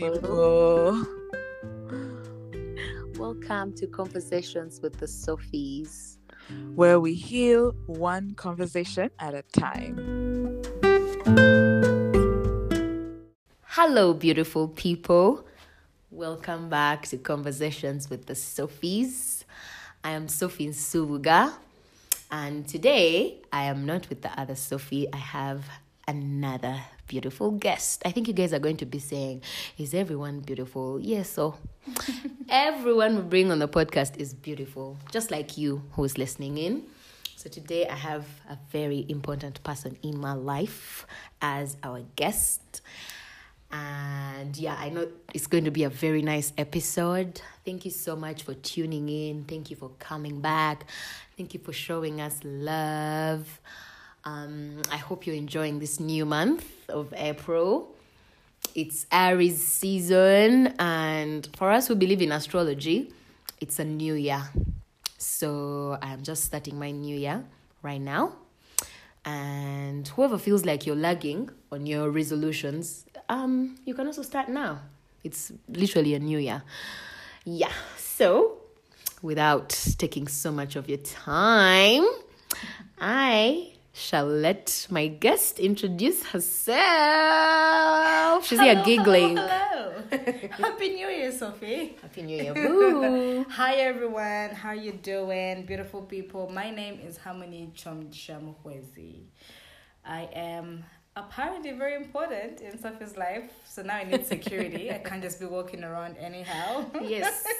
people. Welcome to Conversations with the Sophies. Where we heal one conversation at a time. Hello, beautiful people. Welcome back to Conversations with the Sophies. I am Sophie Subuga, and today I am not with the other Sophie. I have another beautiful guest. I think you guys are going to be saying, Is everyone beautiful? Yes, so everyone we bring on the podcast is beautiful, just like you who is listening in. So today I have a very important person in my life as our guest. And yeah, I know it's going to be a very nice episode. Thank you so much for tuning in. Thank you for coming back. Thank you for showing us love. Um, I hope you're enjoying this new month of April. It's Aries season, and for us who believe in astrology, it's a new year. So I'm just starting my new year right now. And whoever feels like you're lagging on your resolutions, um, you can also start now. It's literally a new year. Yeah. So, without taking so much of your time, I shall let my guest introduce herself. She's here giggling. Hello. Happy New Year, Sophie. Happy New Year. Woo. Hi everyone. How you doing? Beautiful people. My name is Harmonie Chomchamuhwezi. I am apparently very important in Sophie's life. So now I need security. I can't just be walking around anyhow. Yes.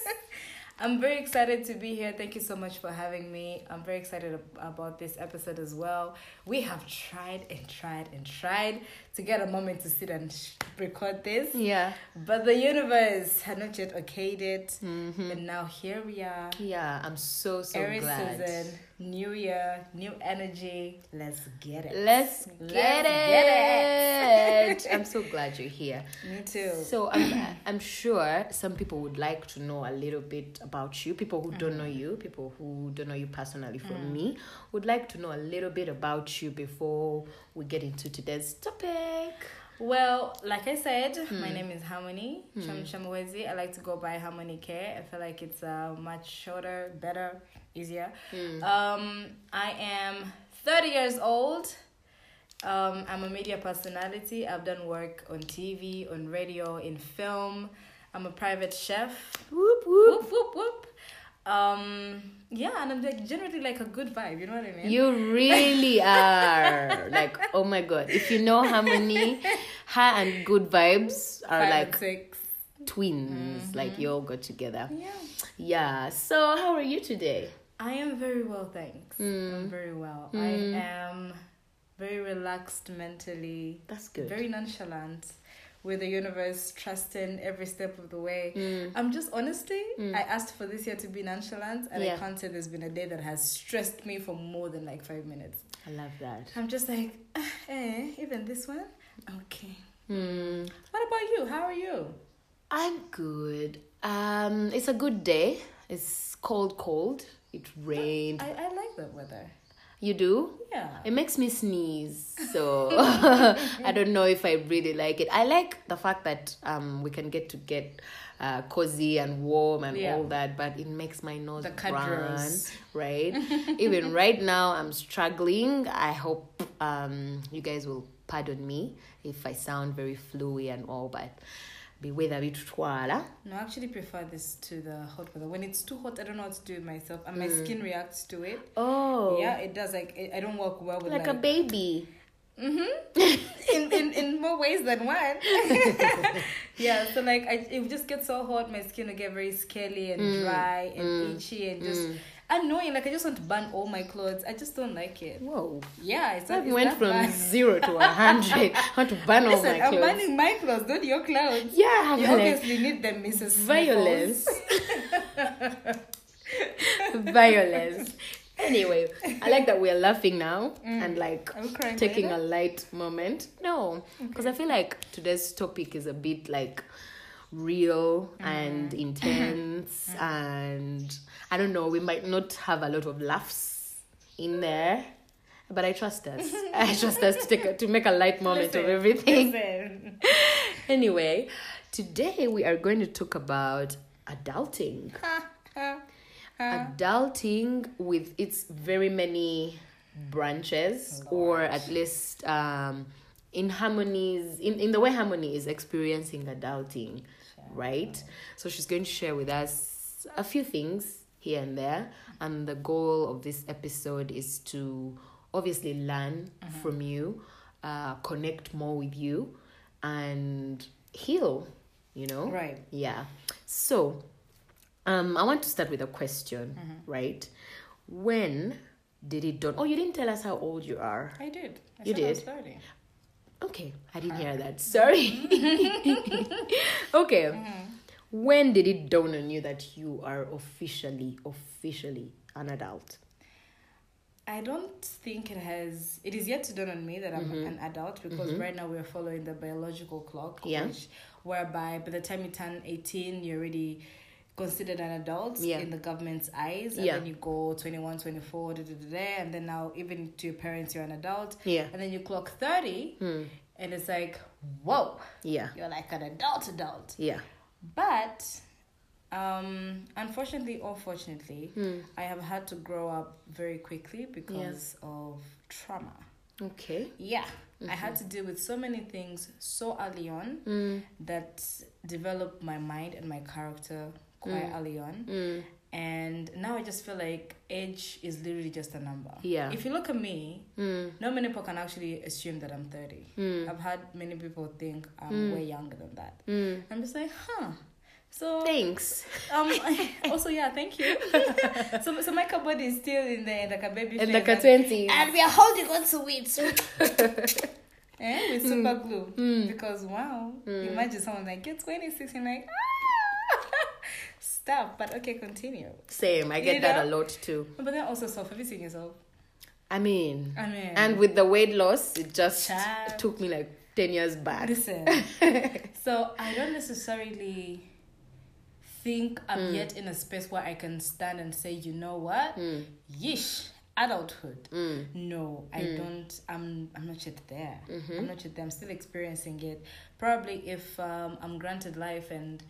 I'm very excited to be here. Thank you so much for having me. I'm very excited about this episode as well. We have tried and tried and tried to get a moment to sit and record this. Yeah. But the universe had not yet okayed it. Mm-hmm. And now here we are. Yeah, I'm so, so Aries glad. New year, new energy. Let's get it. Let's get Let's it. get it. I'm so glad you're here. Me too. So I'm, I'm sure some people would like to know a little bit about you. People who don't know mm-hmm. you, people who don't know you personally from mm. me, would like to know a little bit about you before we get into today's topic. Well, like I said, Hmm. my name is Harmonie Cham Chamwezi. I like to go by Harmonie K. I feel like it's uh, much shorter, better, easier. Hmm. Um, I am 30 years old. Um, I'm a media personality. I've done work on TV, on radio, in film. I'm a private chef. Whoop Whoop whoop whoop. Um, yeah, and I'm like generally like a good vibe. You know what I mean? You really are. like, oh my god. If you know Harmonie, her and good vibes are Five like six. twins. Mm-hmm. Like you all got together. Yeah. Yeah. So how are you today? I am very well, thanks. Mm. I'm very well. I mm. am very relaxed mentally, That's good. very nonchalant with the universe, trusting every step of the way. I'm just honestly, I asked for this year to be nonchalant, and Yeah. I can't say there's been a day that has stressed me for more than like five minutes. I love that. I'm just like, eh, even this one? Okay. Hmm. What about you? How are you? I'm good. Um, it's a good day. It's cold, cold. It rained. I, I like that weather. You do? Yeah. It makes me sneeze, so I don't know if I really like it. I like the fact that um we can get to get uh, cozy and warm and Yeah. all that, but it makes my nose The run, right? Even right now, I'm struggling. I hope um you guys will pardon me if I sound very fluey and all, but be with a bit twala. No, I actually prefer this to the hot weather. When it's too hot, I don't know what to do with myself, and my mm. skin reacts to it. Oh, Yeah, it does. Like it, I don't work well with like like, a baby. Mm-hmm. in, in in more ways than one. yeah, so like I, it just gets so hot, my skin will get very scaly and Mm, dry and mm. itchy and just mm. Annoying. Like I just want to burn all my clothes. I just don't like it. Whoa. Yeah, it's I not. It's went that from bad. zero to a hundred. I want to burn all Listen, my I'm clothes. burning my clothes, not your clothes. Yeah, You I'm obviously need them, Mrs. violence. violence. Anyway, I like that we're laughing now mm. and like Are we taking later? a light moment. No, because I feel like today's topic is a bit like real mm-hmm. and intense, mm-hmm. and I don't know, we might not have a lot of laughs in there. But I trust us. I trust us to take a, to make a light moment of everything. listen. anyway, today we are going to talk about adulting. adulting with its very many branches, or at least um, in Harmonie's, in, in the way Harmonie is experiencing adulting, right? So she's going to share with us a few things here and there. And the goal of this episode is to obviously learn from you, uh, connect more with you, and heal, you know? Right. Yeah. So, um, I want to start with a question, right? When did it dawn? Oh, you didn't tell us how old you are. I did. I You I did? 30. Okay, I didn't hear that. Sorry. okay. When did it dawn on you that you are officially, officially an adult? I don't think it has. It is yet to dawn on me that I'm Mm-hmm. an adult because right now we're following the biological clock, Yeah. which whereby by the time you turn eighteen, you're already considered an adult Yeah. in the government's eyes, and Yeah. then you go 21, 24, da, da, da, da, and then now even to your parents, you're an adult, Yeah. and then you clock thirty, Hmm. and it's like, whoa, Yeah. you're like an adult, adult. Yeah. But um, unfortunately or fortunately, Hmm. I have had to grow up very quickly because of trauma. Okay. Yeah, I had to deal with so many things so early on Mm. that developed my mind and my character quite early on. Mm. And now I just feel like age is literally just a number. Yeah. If you look at me, Mm. not many people can actually assume that I'm 30. Mm. I've had many people think I'm way younger than that. Mm. I'm just like, huh. So Thanks. um. also, yeah. Thank you. so, so my cupboard is still in the like a baby. And phase, like a 20. and we are holding on to it. So eh, with super Hmm. glue. Because wow, imagine someone like you're 26 and like ah! Stop. But okay, continue. Same. I get You that a lot too. But then also self. Have you seen yourself? I mean, I mean, and with the weight loss, it just Child. took me like 10 years back. listen. so I don't necessarily think I'm Hmm. yet in a space where I can stand and say, you know what, Mm. yeesh, adulthood. Mm. No, I don't. I'm. I'm not yet there. Mm-hmm. I'm not yet there. I'm still experiencing it. Probably if um, I'm granted life and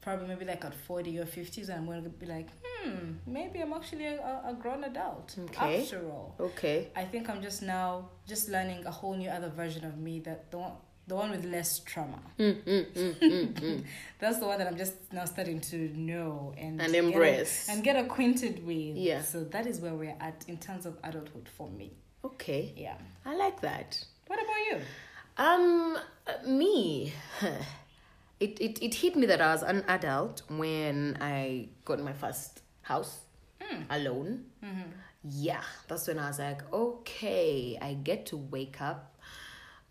probably maybe like at 40 or 50s and I'm going to be like, hmm, maybe I'm actually a, a grown adult Okay. after all. Okay. I think I'm just now just learning a whole new other version of me that the one the one with less trauma. Mm, mm, mm, mm, mm. That's the one that I'm just now starting to know and And get embrace. and get acquainted with. Yeah. So that is where we're at in terms of adulthood for me. Okay. Yeah. I like that. What about you? Um, uh, me. It, it, it hit me that I was an adult when I got my first house Hmm. alone. Mm-hmm. Yeah, that's when I was like, okay, I get to wake up.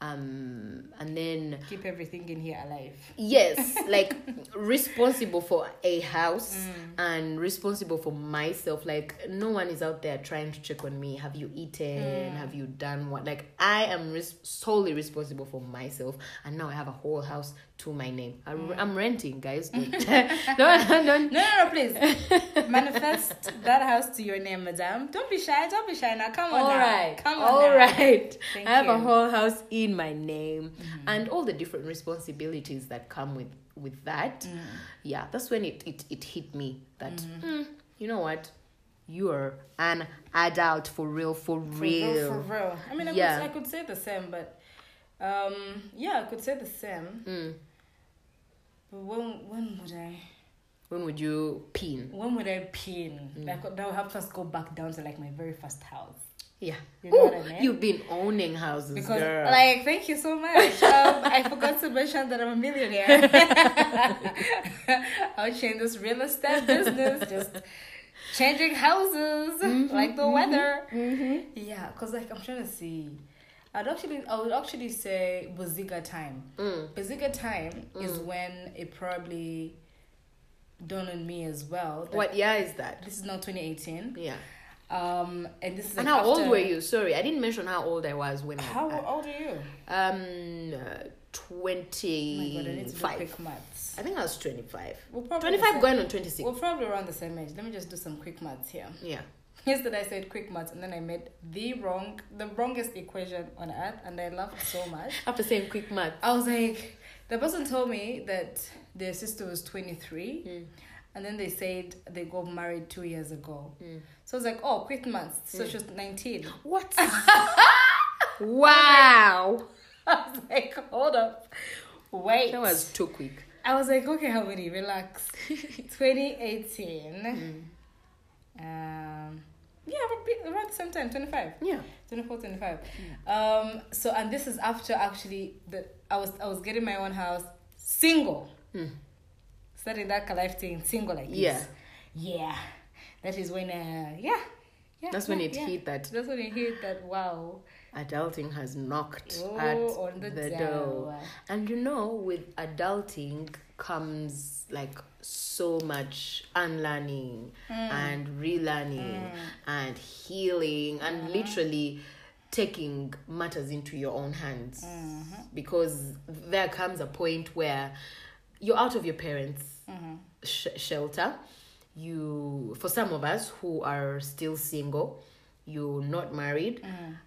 Um, and then Keep everything in here alive. yes like responsible for a house mm. and responsible for myself like no one is out there trying to check on me have you eaten mm. have you done what like i am res- solely responsible for myself and now i have a whole house to my name I, am mm. renting guys no, no, no, No, please. Manifest that house to your name, madam. Don't be shy. Don't be shy now. Come on all now. right Come on all now. right Thank i have a whole house in my name and all the different responsibilities that come with with that Mm. yeah that's when it it, it hit me that "Hmm, you know what you are an adult for real for, For real, real, for real. I mean, I, Yeah. could, I could say the same, but um, yeah, I could say the same. Mm. But when when would I when would you pin when would I pin? Mm. Like that would have to go back down to like my very first house. Yeah You know Ooh, what I mean? you've been owning houses Because girl. like thank you so much. Um, I forgot to mention that I'm a millionaire. I'll change this real estate business, just changing houses like the weather. Mhm. Yeah, cause like I'm trying to see. I'd actually I would actually say Buziga time. Mm. Buziga time is when it probably dawned on me as well. what year is that This is now 2018. yeah Um, and this is and how old were you sorry i didn't mention how old i was when I How i old are you? um uh, Oh my god, I need to 25 quick maths. i think i was 25 We'll probably 25 going on 26 We're probably around the same age. Let me just do some quick maths here. yeah Yesterday I said quick maths and then I made the wrong, the wrongest equation on earth, and I laughed so much. after saying quick math I was like, the person told me that their sister was 23 Mm. And then they said they got married two years ago. Mm. So I was like, oh, quick months. So she was 19. What? wow. I was like, hold up. Wait. That was too quick. I was like, okay, how many? Relax. 2018. Um, yeah, around the- same time, 25. Yeah. 24, 25. Um, so, and this is after actually the I was I was getting my own house single. Mm. Starting that life thing, single like this. Yeah. Yeah. That is when, uh, yeah. yeah That's when it yeah. hit that That's when it hit that, wow. adulting has knocked Oh, at on the the, door. door. And you know, with adulting comes like so much unlearning and relearning and healing and literally taking matters into your own hands because there comes a point where you're out of your parents sh- shelter you for some of us who are still single you're not married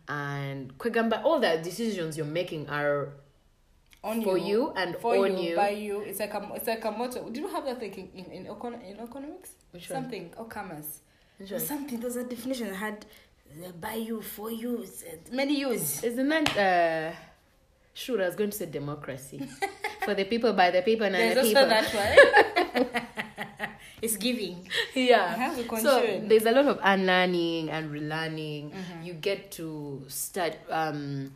and kwegamba all the decisions you're making are On For you and for on you, you. by you. It's like a, it's like a motto. Did you have that thing in in, econ- in economics? Which one? Something or. Which one? Something. There's a definition that had uh, by you, for you, uh, many use. isn't that uh sure i was going to say democracy for the people by the people and There's the also people that one. it's giving. yeah Uh-huh, so there's a lot of unlearning and relearning Mm-hmm. you get to start um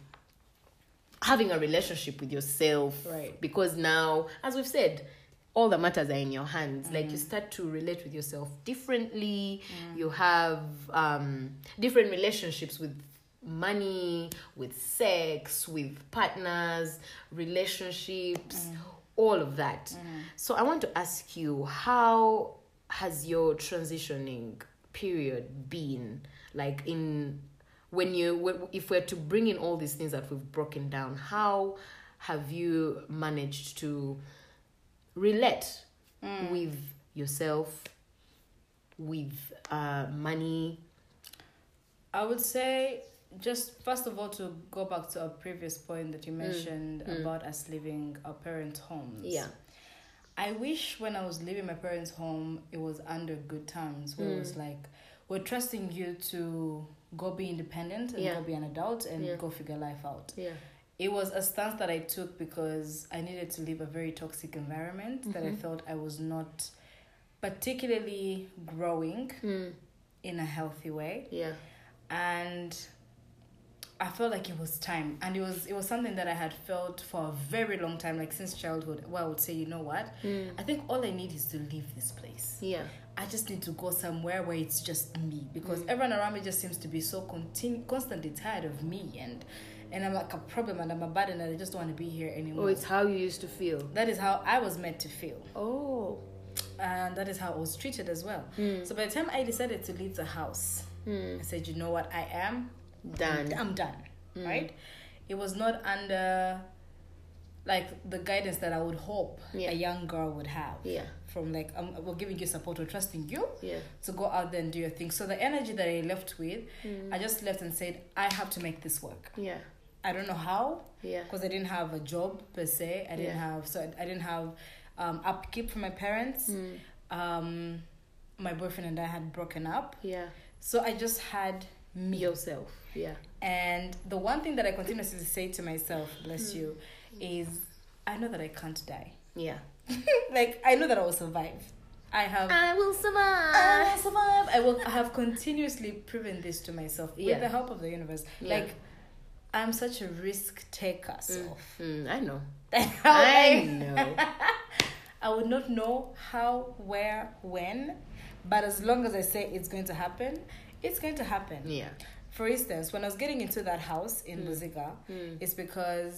having a relationship with yourself Right. because now as we've said all the matters are in your hands like Mm. you start to relate with yourself differently you have um different relationships with money with sex with partners relationships Mm. all of that. So i want to ask you how has your transitioning period been? Like in when you if we're to bring in all these things that we've broken down how have you managed to relate with yourself with uh money? I would say just first of all to go back to a previous point that you mm. mentioned mm. about us leaving our parents' homes. yeah I wish when I was leaving my parents' home, it was under good terms, where it was mm. like, we're trusting you to go be independent and Yeah. go be an adult and Yeah. go figure life out. yeah It was a stance that I took because I needed to leave a very toxic environment that I mm-hmm. felt I was not particularly growing mm. in a healthy way yeah and I felt like it was time, and it was it was something that I had felt for a very long time, like since childhood. Where I would say, you know what, Mm. I think all I need is to leave this place. yeah I just need to go somewhere where it's just me, because Mm. everyone around me just seems to be so continu- constantly tired of me, and and I'm like a problem, and I'm a burden, and I just don't want to be here anymore. oh it's how you used to feel that is how I was meant to feel, oh and that is how I was treated as well. Mm. So by the time I decided to leave the house, Mm. I said, you know what, I am done I'm done, right? It was not under like the guidance that I would hope Yeah. a young girl would have. yeah From like, um, we're giving you support, we're trusting you yeah to go out there and do your thing. So the energy that I left with, Mm. I just left and said, I have to make this work. yeah I don't know how, yeah because I didn't have a job per se. I didn't Yeah. have so I, I didn't have um, upkeep from my parents. Mm. Um, my boyfriend and I had broken up, yeah so I just had me. yourself yeah And the one thing that I continuously say to myself, bless Hmm. you, is I know that I can't die. yeah like I know that I will survive. I have i will survive I will survive. I will I have continuously proven this to myself Yeah. with the help of the universe. Yeah. Like I'm such a risk taker, so mm, i know i know I would not know how, where, when, but as long as I say it's going to happen, it's going to happen. yeah For instance, when I was getting into that house in Buziga, Mm. it's because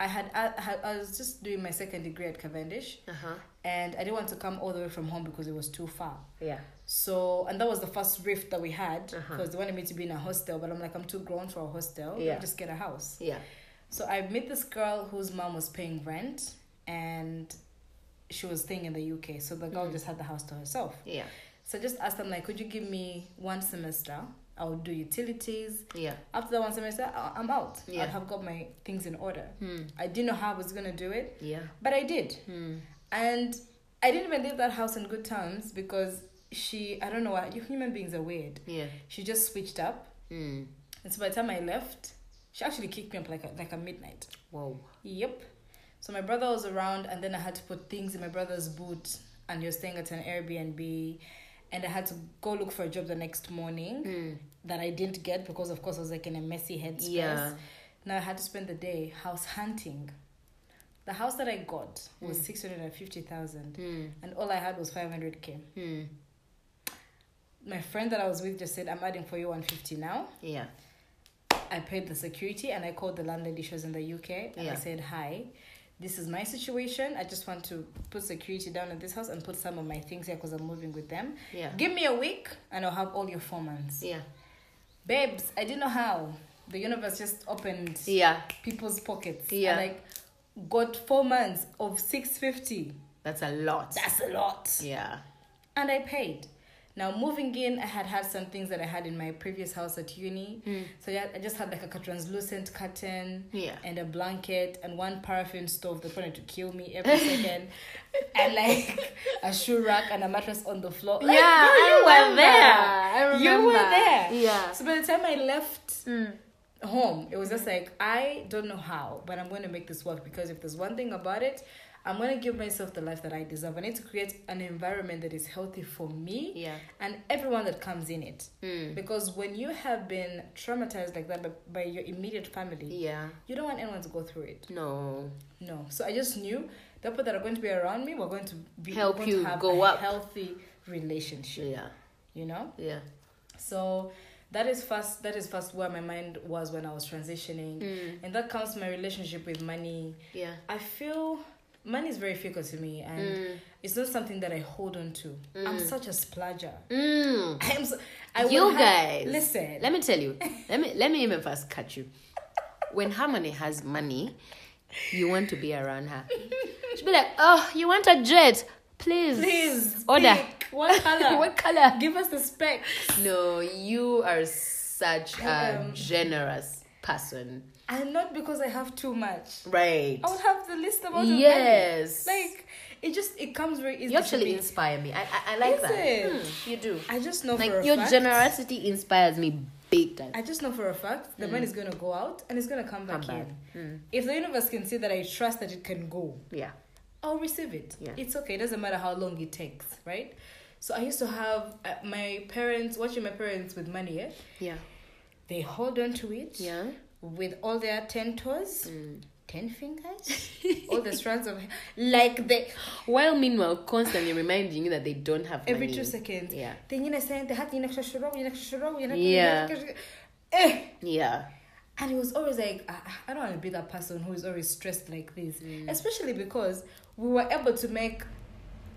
I had, I had I was just doing my second degree at Cavendish, uh-huh and I didn't want to come all the way from home because it was too far. yeah So, and that was the first rift that we had Uh-huh. because they wanted me to be in a hostel, but I'm like, I'm too grown for a hostel. Yeah. just get a house. yeah So I met this girl whose mom was paying rent, and she was staying in the UK. So the girl just had the house to herself. yeah So I just asked them like, could you give me one semester I'll do utilities. Yeah. After that one semester, I'm out. Yeah. I have got my things in order. Hmm. I didn't know how I was gonna do it, Yeah. but I did. Hmm. And I didn't even leave that house on good terms because she, I don't know why, you human beings are weird. Yeah. She just switched up. Hmm. And so by the time I left, she actually kicked me up like a, like a midnight. Whoa. Yep. So my brother was around, and then I had to put things in my brother's boot, and he was staying at an Airbnb, and I had to go look for a job the next morning Hmm. that I didn't get because, of course, I was like in a messy headspace. Yeah. Now I had to spend the day house hunting. The house that I got was Mm. six hundred and fifty thousand, Hmm. and all I had was five hundred k. Hmm. My friend that I was with just said, "I'm adding for you one fifty now." Yeah. I paid the security and I called the landlady. She was in the UK and I said, Hi, this is my situation. I just want to put security down in this house and put some of my things here because I'm moving with them. Yeah. Give me a week and I'll have all your four months. Yeah. Babes, I didn't know how. The universe just opened Yeah. people's pockets. Yeah. And like got four months of six fifty. That's a lot. That's a lot. yeah. And I paid. Now moving in, I had had some things that I had in my previous house at uni. So yeah, I just had like a translucent curtain Yeah. and a blanket and one paraffin stove that wanted to kill me every second, and like a shoe rack and a mattress on the floor. Like, yeah, I were remember. there. I You were there. Yeah. So by the time I left Mm. home, it was just like I don't know how, but I'm going to make this work because if there's one thing about it, I'm going to give myself the life that I deserve. I need to create an environment that is healthy for me Yeah. and everyone that comes in it. Mm. Because when you have been traumatized like that by, by your immediate family, Yeah. you don't want anyone to go through it. No. No. So I just knew the people that are going to be around me were going to be Help you go up. healthy relationship. Yeah. You know? Yeah. So that is first that is first where my mind was when I was transitioning. Mm. And that comes to my relationship with money. Yeah. I feel money is very fickle to me and Mm. it's not something that I hold on to. I'm such a splurger. Mm. I am so, I you guys listen. let me tell you let me let me even first cut you when Harmonie has money you want to be around her she'll be like oh you want a jet please Please order pick what color? what color Give us the specs. no you are such a Um, generous person And not because I have too much. right I would have the least amount of yes money. Like it just it comes very easy. you actually inspire me i i, I like Is that? Hmm, you do I just know like for a your fact, generosity inspires me big time I just know for a fact the money is gonna go out and it's gonna come back Come back. in. Mm. If the universe can see that I trust that it can go, yeah I'll receive it. Yeah. It's okay. It doesn't matter how long it takes, right? So I used to have uh, my parents watching my parents with money. Eh? yeah They hold on to it yeah with all their ten toes, Mm. ten fingers, all the strands of hair, like they While meanwhile constantly reminding you that they don't have every money. two seconds. Yeah. Tingine saying the hat yina kshashuro, yina kshashuro, yina Yeah. Eh. Yeah. And it was always like, I, I don't want to be that person who is always stressed like this. Mm. Especially because we were able to make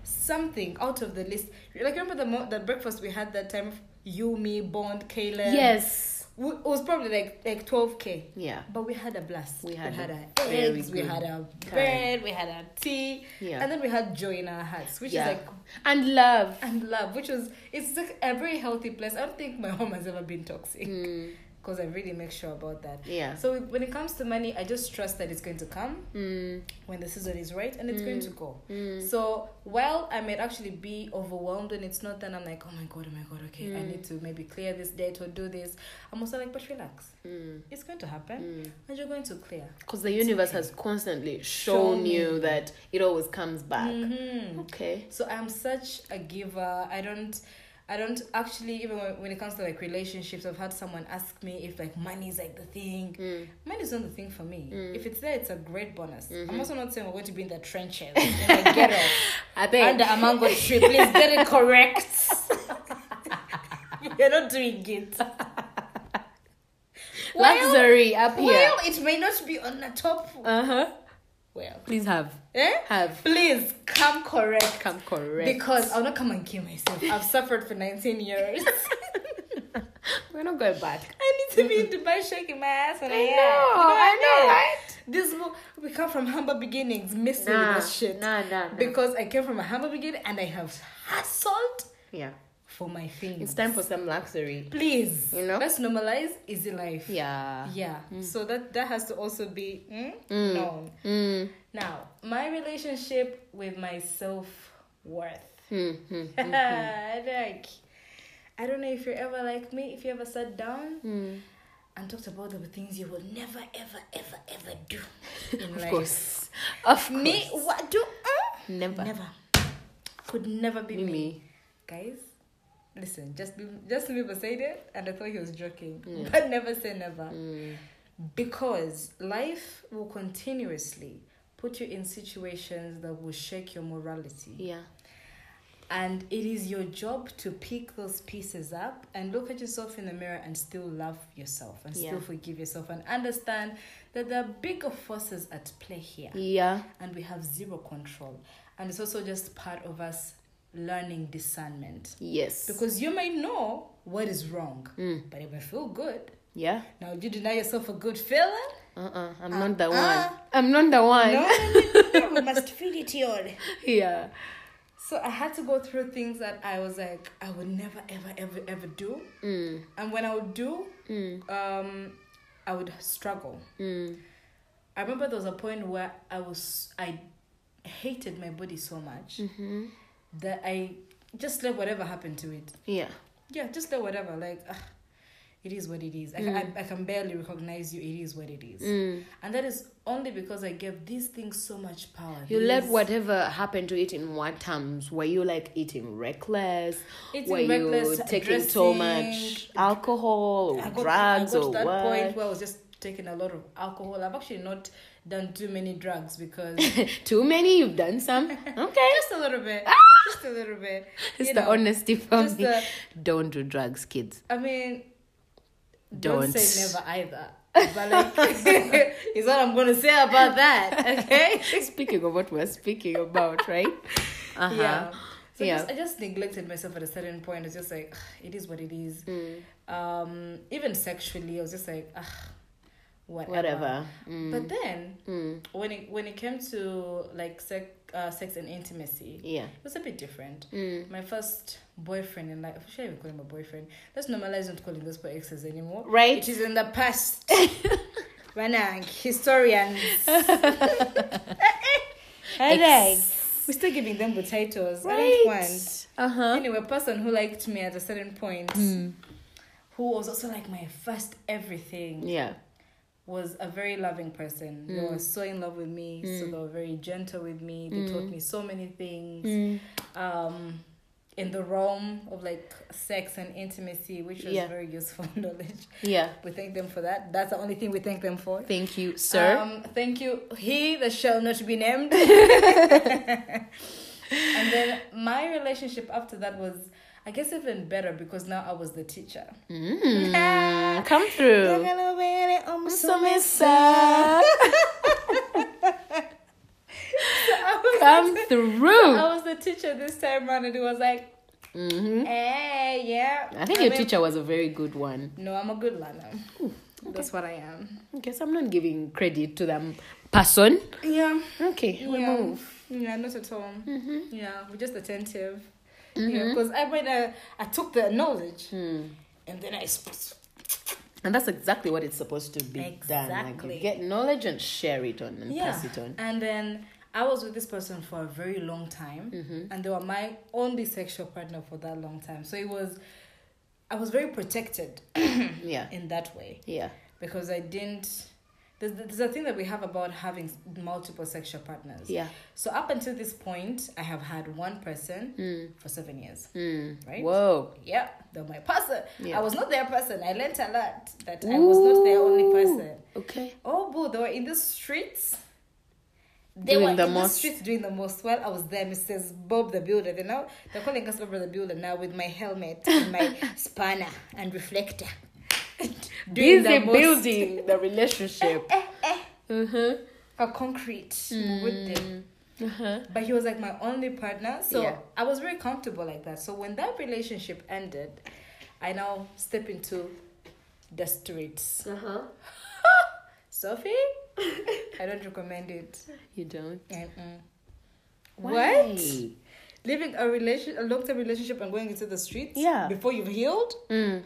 something out of the list. Like, remember the, mo- the breakfast we had that time? You, me, Bond, Caleb. Yes. We, it was probably like like 12K. Yeah. But we had a blast. We had a our eggs, we had our time. bread, we had our tea. Yeah. And then we had joy in our hearts, which yeah. is like, and love. and love, which was, it's like a very healthy place. I don't think my home has ever been toxic Mm. Because I really make sure about that. Yeah. So when it comes to money, I just trust that it's going to come Mm. when the season is right and it's going to go. Mm. So while I might actually be overwhelmed when it's not done, I'm like, oh my god, oh my god, okay, I Mm. need to maybe clear this debt or do this. I'm also like, but relax, Mm. it's going to happen Mm. and you're going to clear. Because the universe has constantly shown Shown you that it always comes back. Mhm. Okay. So I'm such a giver. I don't. I don't actually even when, when it comes to like relationships. I've had someone ask me if like money is like the thing. Mm. Money is not the thing for me. Mm. If it's there, it's a great bonus. Mhm. I'm also not saying we're going to be in the trenches in the ghetto I think. under a mango tree. Please get it correct. We're not doing it. Luxury up here. Well, it may not be on the top. Uh huh. Well, Please have. eh? Have. Please come correct. Come correct. Because I'll not come and kill myself. I've suffered for 19 years. We're not going back. I need to be in Dubai shaking my ass when I, know, You I know, right? This we come from humble beginnings, missing Nah, this shit. nah, nah, nah. Because I came from a humble beginning and I have hustled Yeah. For my things. It's time for some luxury. please. You know? let's normalize easy life. Yeah. Yeah. So that that has to also be mm, Mm. known. Mm. Now, my relationship with my self worth. Mm, mm, like, I don't know if you're ever like me. If you ever sat down mm. and talked about the things you will never, ever, ever, ever do in Of life. course. Of course. Me, what do? Uh, Never. never. Could never be Be me. me. Guys, listen. Just be, just Bieber said it, and I thought he was joking. Yeah. But never say never. Mm. Because life will continuously put you in situations that will shake your morality. Yeah. And it is your job to pick those pieces up and look at yourself in the mirror and still love yourself and still forgive yourself and understand that there are bigger forces at play here Yeah. and we have zero control. And it's also just part of us learning discernment. Yes. Because you may know what is wrong, Mm. but it may feel good. Yeah. Now, you deny yourself a good feeling? Uh-uh. I'm Uh, not the uh. one. I'm not the one. No, no, no, no, we must feed it your. yeah. So I had to go through things that I was like, I would never, ever, ever, ever do. Mm. And when I would do, Mm. um, I would struggle. Mm. I remember there was a point where I was, I hated my body so much Mm-hmm. That I just let whatever happen to it. Yeah. Yeah, just let whatever. Like, ah, it is what it is. I, Mm. I, I can barely recognize you. It is what it is. Mm. And that is only because I gave these things so much power. You let whatever happen to it in what terms? Were you like eating reckless? Eating Were reckless, you taking so dressing, much alcohol or I got, drugs I got or to that what? point where I was just taking a lot of alcohol. I've actually not done too many drugs because Too many? You've done some? Okay. just a little bit, just a little bit. It's you the know. honesty from me. the- Don't do drugs, kids. I mean, don't, Don't. say never either. But like, is what I'm gonna say about that. Okay. speaking of what we're speaking about, right? Uh-huh. Yeah. So Yeah. Just, I just neglected myself at a certain point. It's just like it is what it is. Mm. Um, even sexually, I was just like, ah, whatever. Whatever. Mm. But then Mm. when it when it came to like sex, uh, sex and intimacy, Yeah. it was a bit different. Mm. My first boyfriend in life, should I even call him a boyfriend? Let's normalize not calling those boy exes anymore. Right. It is in the past. Ranang, historians. Ex. We're still giving them the titles. I Right. don't want. Uh-huh. Anyway, a person who liked me at a certain point, Mm. who was also like my first everything, Yeah. Was a very loving person. They Mm. were so in love with me, so they were very gentle with me. They Mm. taught me so many things. Mm. Um, in the realm of like sex and intimacy, which was Yeah. very useful knowledge. Yeah. We thank them for that. That's the only thing we thank them for. Thank you, sir. Um, thank you. He that shall not be named. and then my relationship after that was, I guess, even better because now I was the teacher. Mm. Come through. Come through. I was the teacher this time around, and it was like, hmm hey, yeah. I think your mean- teacher was a very good one. No, I'm a good learner. That's what I am. Okay, so I'm not giving credit to the person. Yeah. Okay, we yeah. move. Yeah, not at all. Mm-hmm. Yeah, we're just attentive. Mhm. Yeah, because I might uh, I took the knowledge Hmm. and then I sp- And that's exactly what it's supposed to be done. Exactly. Like, get knowledge and share it on and yeah. pass it on. And then I was with this person for a very long time, Mm-hmm. and they were my only sexual partner for that long time. So it was, I was very protected Yeah. in that way Yeah. because I didn't. There's, there's a thing that we have about having multiple sexual partners. Yeah. So up until this point, I have had one person Mm. for seven years. Mm. Right? Whoa. Yeah, they're my person. Yeah. I was not their person. I learned a lot that I was not their only person. Okay. Oh, boo, they were in the streets. They Doing were the in most. the streets doing the most. Well, I was there, Mrs. Bob the Builder. They now they're calling us Bob the Builder now with my helmet and my spanner and reflector. Doing Busy the most. building the relationship. mm-hmm. a concrete with them. Uh-huh. But he was like my only partner, so Yeah. I was very comfortable like that. So when that relationship ended, I now step into the streets. Uh-huh. Sophie, I don't recommend it. You don't. Mm-mm. Why? What? Leaving a relation, a long term relationship, and going into the streets. Yeah. Before you've healed. Mm.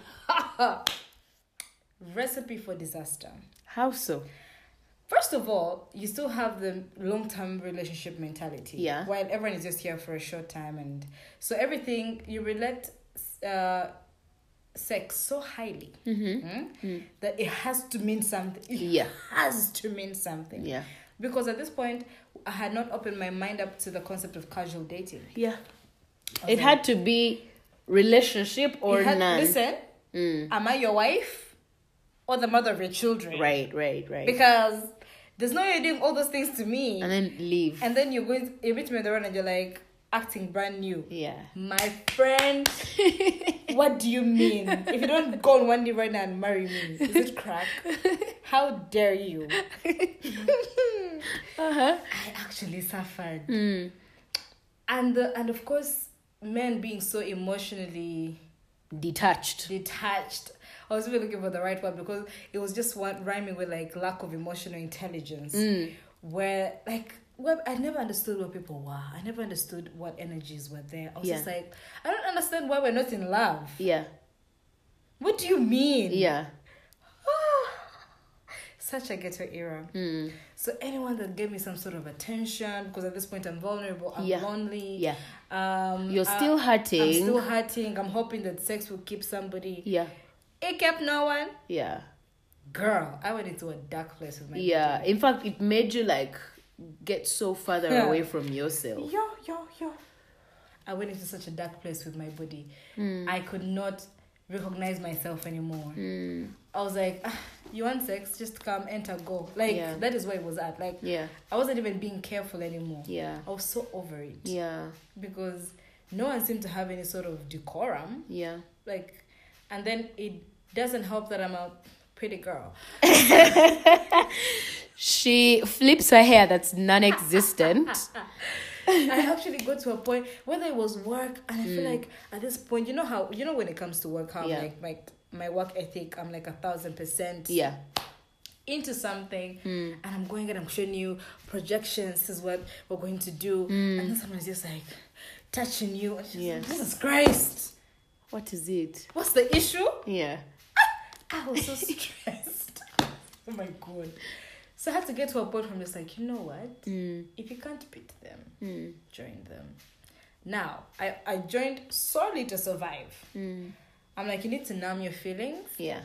Recipe for disaster. How so? First of all, you still have the long term relationship mentality. Yeah. While everyone is just here for a short time, and so everything you relate uh, sex so highly Mm-hmm. mm, that it has to mean something. It Yeah. has to mean something. Yeah. Because at this point, I had not opened my mind up to the concept of casual dating. Yeah. It like, had to be relationship or had- none. Listen, Mm. am I your wife or the mother of your children? Right, right, right. Because there's no way you're doing all those things to me. and then leave. And then you're going to, you meet me on the and you're like acting brand new. yeah. My friend, what do you mean? If you don't go on one day right now and marry me, is it crack? How dare you? Uh-huh. I actually suffered. Mm. And the, and of course, men being so emotionally Detached. detached. I was even looking for the right word because it was just one rhyming with like lack of emotional intelligence. Mm. Where like well, I never understood what people were. I never understood what energies were there. I was just like, I don't understand why we're not in love. Yeah. What do you mean? Yeah. Such a ghetto era. Mm. So anyone that gave me some sort of attention, because at this point I'm vulnerable, I'm Yeah. lonely. Yeah. Um, You're still hurting. I'm still hurting. I'm hoping that sex will keep somebody. Yeah. It kept no one. Yeah. Girl, I went into a dark place with my Yeah. In fact, it made you like get so further Yeah. away from yourself. Yo, yo, yo. I went into such a dark place with my body. Mm. I could not recognize myself anymore. Mm. I was like, ah, you want sex? Just come, enter, go. Like, Yeah. that is where it was at. Like, Yeah. I wasn't even being careful anymore. Yeah. I was so over it. Yeah. Because no one seemed to have any sort of decorum. Yeah. Like, and then it doesn't help that I'm a pretty girl. She flips her hair that's non-existent. I actually got to a point whether it was work and I feel Mm. like at this point you know how you know when it comes to work how Yeah. like like my work ethic I'm like a thousand percent yeah. into something Mm. and I'm going and I'm showing you projections this is what we're going to do Mm. and then someone's just like touching you and she's Yes. like, Jesus Christ What is it? what's the issue Yeah. I was so stressed oh my god so I had to get to a point where I'm just like you know what Mm. if you can't beat them Mm. join them. Now, I, I joined solely to survive. Mm. I'm like, you need to numb your feelings Yeah.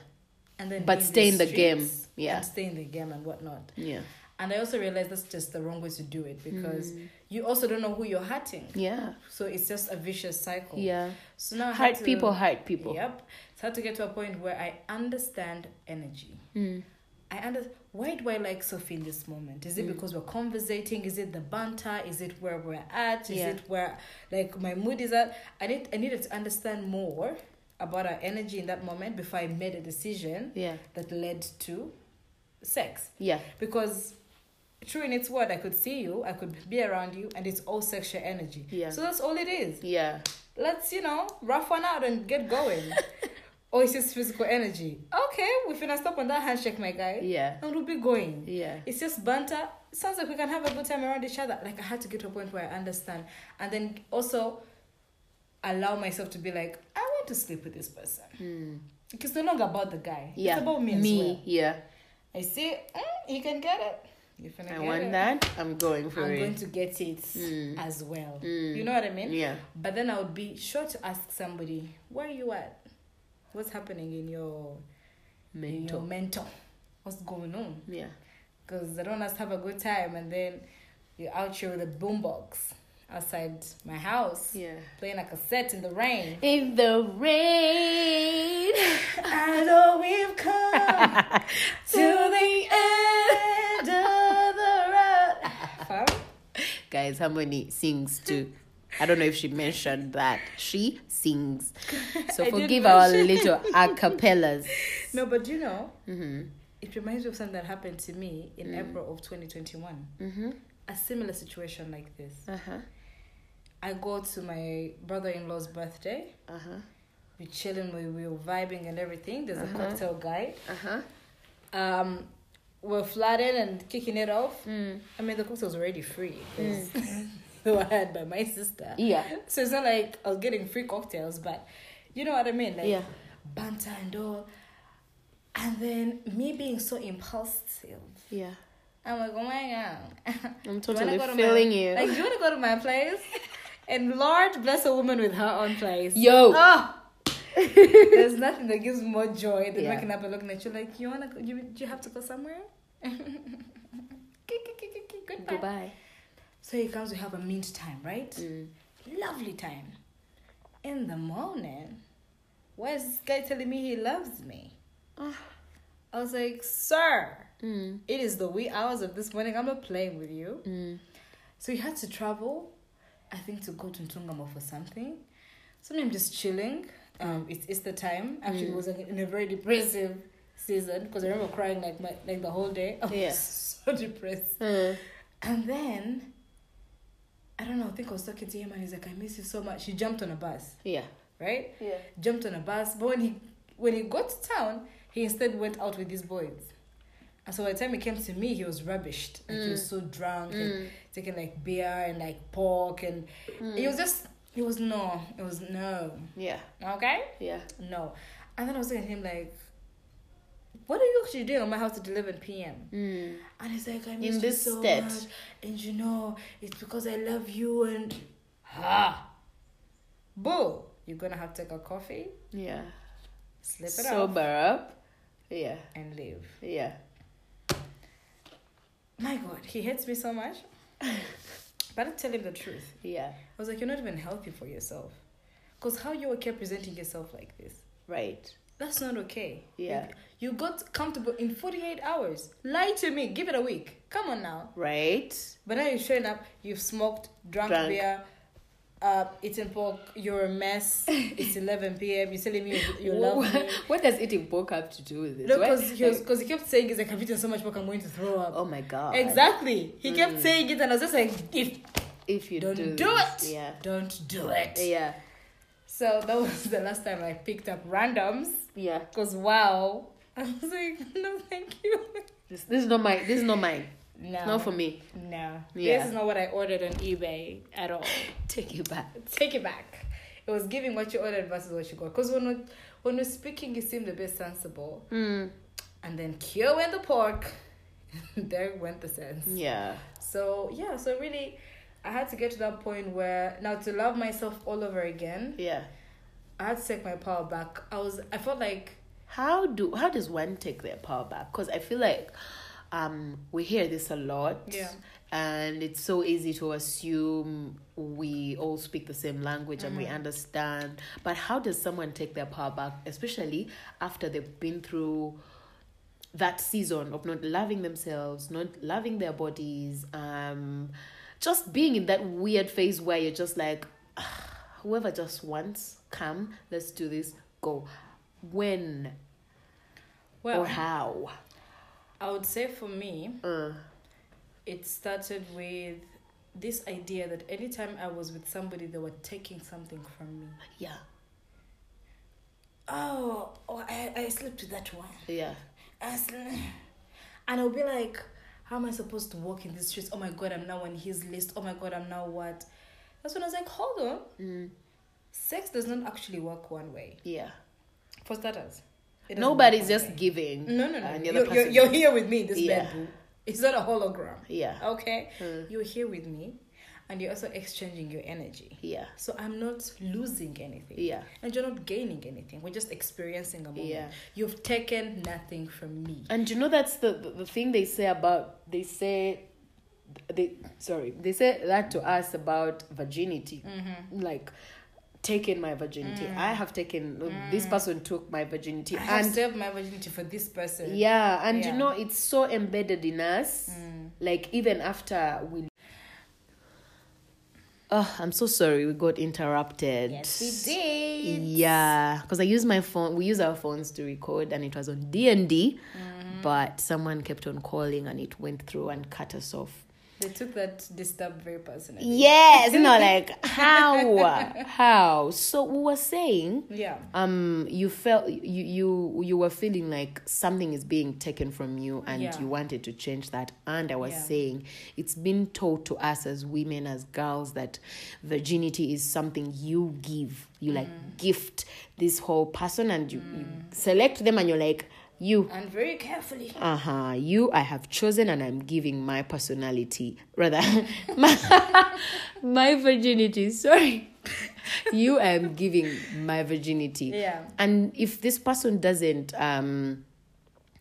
and then But stay in the game. Yeah. stay in the game and whatnot. Yeah. And I also realized that's just the wrong way to do it because Mm. you also don't know who you're hurting. Yeah. So it's just a vicious cycle. Yeah. So now I Hurt to- people hurt people. Yep. It's hard to get to a point where I understand energy. Mm. I understand why do I like Sophie in this moment? Is it Mm. because we're conversating? Is it the banter? Is it where we're at? Is Yeah. it where like my mood is at? I need I needed to understand more about our energy in that moment before I made a decision Yeah. that led to sex. Yeah. Because true in its word, I could see you, I could be around you, and it's all sexual energy. Yeah. So that's all it is. Yeah. Let's, you know, rough one out and get going. or it's just physical energy. Okay, we're finna stop on that handshake, my guy. Yeah. And we'll be going. Yeah. It's just banter. It sounds like we can have a good time around each other. Like I had to get to a point where I understand. And then also allow myself to be like, I want to sleep with this person. Mm. It's no longer about the guy. Yeah. It's about me as Me. well. Yeah. I see, mm, you can get it. I want it. that. I'm going for it. I'm going to get it Mm. as well. Mm. You know what I mean? Yeah. But then I would be sure to ask somebody, where are you at? What's happening in your in your Mental. What's going on? Yeah. Because I don't to have a good time and then you're out here with a boombox outside my house Yeah. playing a cassette in the rain. In the rain. I know we've come to the end Guys, Harmonie sings too. I don't know if she mentioned that. She sings. So forgive our little a acapellas. No, but you know, Mm-hmm. it reminds me of something that happened to me in Mm. April of 2021. Mm-hmm. A similar situation like this. Uh-huh. I go to my brother-in-law's birthday. Uh-huh. We're chilling, we we were vibing and everything. There's a Uh-huh. cocktail guy. Uh-huh. Um, we're flooding and kicking it off. Mm. I mean, the cocktail was already free. 'cause they were had by my sister. Yeah. So it's not like I was getting free cocktails, but you know what I mean? Like Yeah. banter and all. And then me being so impulsive. Yeah. I'm like, oh my god. I'm Do you wanna totally to feeling my, you. Like, do you want to go to my place? And Lord bless a woman with her own place. Yo. Oh, there's nothing that gives more joy than Yeah. waking up and looking at you like, you wanna, you, do you have to go somewhere? Goodbye. Goodbye. So he comes, we have a mint time, right? Mm. Lovely time. In the morning, why is this guy telling me he loves me? Ah. I was like, sir, Mm. it is the wee hours of this morning. I'm not playing with you. Mm. So he had to travel, I think, to go to Ntungamo for something. So I'm just chilling. Um, it's Easter time. Actually, it was like in a very depressive season because I remember crying like my like the whole day. I was Yeah. so depressed. Mm. And then, I don't know. I think I was talking to him, and he's like, "I miss you so much." He jumped on a bus, Yeah. right? Yeah. Jumped on a bus, but when he when he got to town, he instead went out with his boys. And so by the time he came to me, he was rubbished. Like he was so drunk and Mm. taking like beer and like pork and he was just it was no it was no Yeah. okay Yeah. no and then i was looking at him like what are you actually doing on my house to deliver at 11 p.m Mm. and he's like i In miss you this so state. much and you know it's because i love you and ha boo you're gonna have to take a coffee Yeah. slip it off Sober up. Yeah. and leave Yeah. my god he hates me so much but i tell him the truth Yeah. i was like you're not even healthy for yourself because how you okay presenting yourself like this Right. That's not okay. Yeah. You, you got comfortable in 48 hours. Lie to me. Give it a week. Come on now. Right. But now you're showing up. You've smoked, drunk, Drunk. beer, uh, eaten pork. You're a mess. it's 11 p.m. You're telling me you, you love me. what does eating pork have to do with this? No, because he, was- 'cause he kept saying, it's like, I've eaten so much pork, I'm going to throw up. oh my god. Exactly. He kept saying it, and I was just like, if If you don't do, do, it, Yeah. don't do it. Yeah. So that was the last time I picked up randoms. Yeah. Because wow. I was like, no, thank you. This, this is not my. This is not mine. No. Not for me. No. Yeah. This is not what I ordered on eBay at all. Take you back. Take it back. It was giving what you ordered versus what you got. Because when, we- when we're speaking, you seem a bit sensible. Mm. And then cure went the pork. there went the sense. Yeah. So, yeah, so really, I had to get to that point where now to love myself all over again, Yeah. I had to take my power back. I was, I felt like, How do how does one take their power back? Because I feel like um we hear this a lot. Yeah. And it's so easy to assume we all speak the same language and we understand. But how does someone take their power back, especially after they've been through that season of not loving themselves, not loving their bodies, um, just being in that weird phase where you're just like, "Ah, whoever just wants, come, let's do this, go. When well, or how? I would say for me, Uh, it started with this idea that anytime I was with somebody, they were taking something from me. yeah, Oh, oh I, I slept with that one. yeah, I and I'll be like, how am I supposed to walk in these streets? Oh my god, I'm now on his list. Oh my god, I'm now what? That's when I was like, hold on. mm, Sex does not actually work one way. yeah. For starters, Nobody's just giving. No, no, no. and You're, you're, you're here with me in this Yeah. bed, boo. It's not a hologram. Yeah, Okay? Mm. You're here with me, and you're also exchanging your energy. yeah, So I'm not losing anything. yeah, And you're not gaining anything. We're just experiencing a moment. Yeah. You've taken nothing from me. And you know that's the, the the thing they say about they say they sorry they say that to us about virginity like taken my virginity mm. i have taken uh, this mm. person took my virginity I have and saved my virginity for this person. yeah and Yeah. you know it's so embedded in us mm. like even after we oh i'm so sorry we got interrupted Yes, we did. yeah because i use my phone we use our phones to record and it was on d&d Mm-hmm. but someone kept on calling and it went through and cut us off They took that disturb very personally. Yes, you know, like how, how? So we were saying, Yeah. um, you felt you you you were feeling like something is being taken from you, and Yeah. you wanted to change that. And I was Yeah. saying, it's been taught to us as women, as girls, that virginity is something you give. You like Mm. gift this whole person, and you, you select them, and you're like you And very carefully. uh-huh you i have chosen and i'm giving my personality rather my, my virginity sorry you I am giving my virginity Yeah. and if this person doesn't um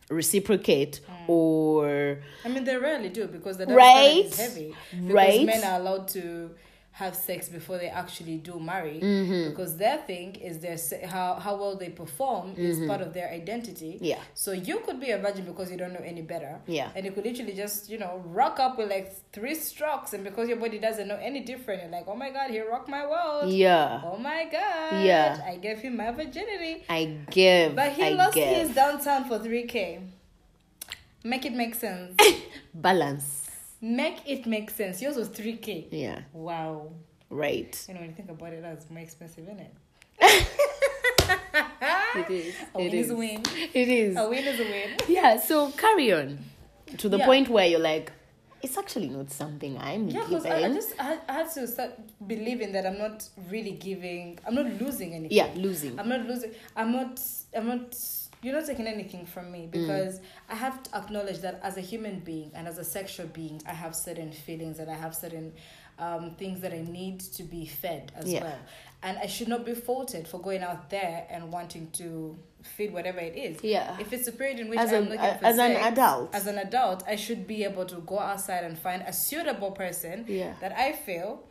reciprocate or I mean, they rarely do because the Right? is heavy. Because Right? men are allowed to have sex before they actually do marry Mm-hmm. because their thing is their se- how how well they perform is part of their identity. Mm-hmm. Yeah. So you could be a virgin because you don't know any better. Yeah. And you could literally just you know rock up with like three strokes, and because your body doesn't know any different, you're like, oh my god, he rocked my world. yeah Oh my god. Yeah. I gave him my virginity. i give But he I lost give. his downtown for 3K. Make it make sense. balance make it make sense. Yours was 3K. yeah Wow. right You know, when you think about it, that's more expensive, isn't it? it is A win it is is a win. it is A win is a win. yeah so carry on to the Yeah. point where you're like it's actually not something i'm Yeah, because I, I just I I had to start believing that I'm not really giving. I'm not losing anything. yeah losing I'm not losing. I'm not. I'm not. You're not taking anything from me because I have to acknowledge that as a human being and as a sexual being, I have certain feelings and I have certain um, things that I need to be fed as Yeah. well. And I should not be faulted for going out there and wanting to feed whatever it is. Yeah. If it's a period in which As I'm an- looking for as an adult. as an adult, I should be able to go outside and find a suitable person Yeah. that I feel.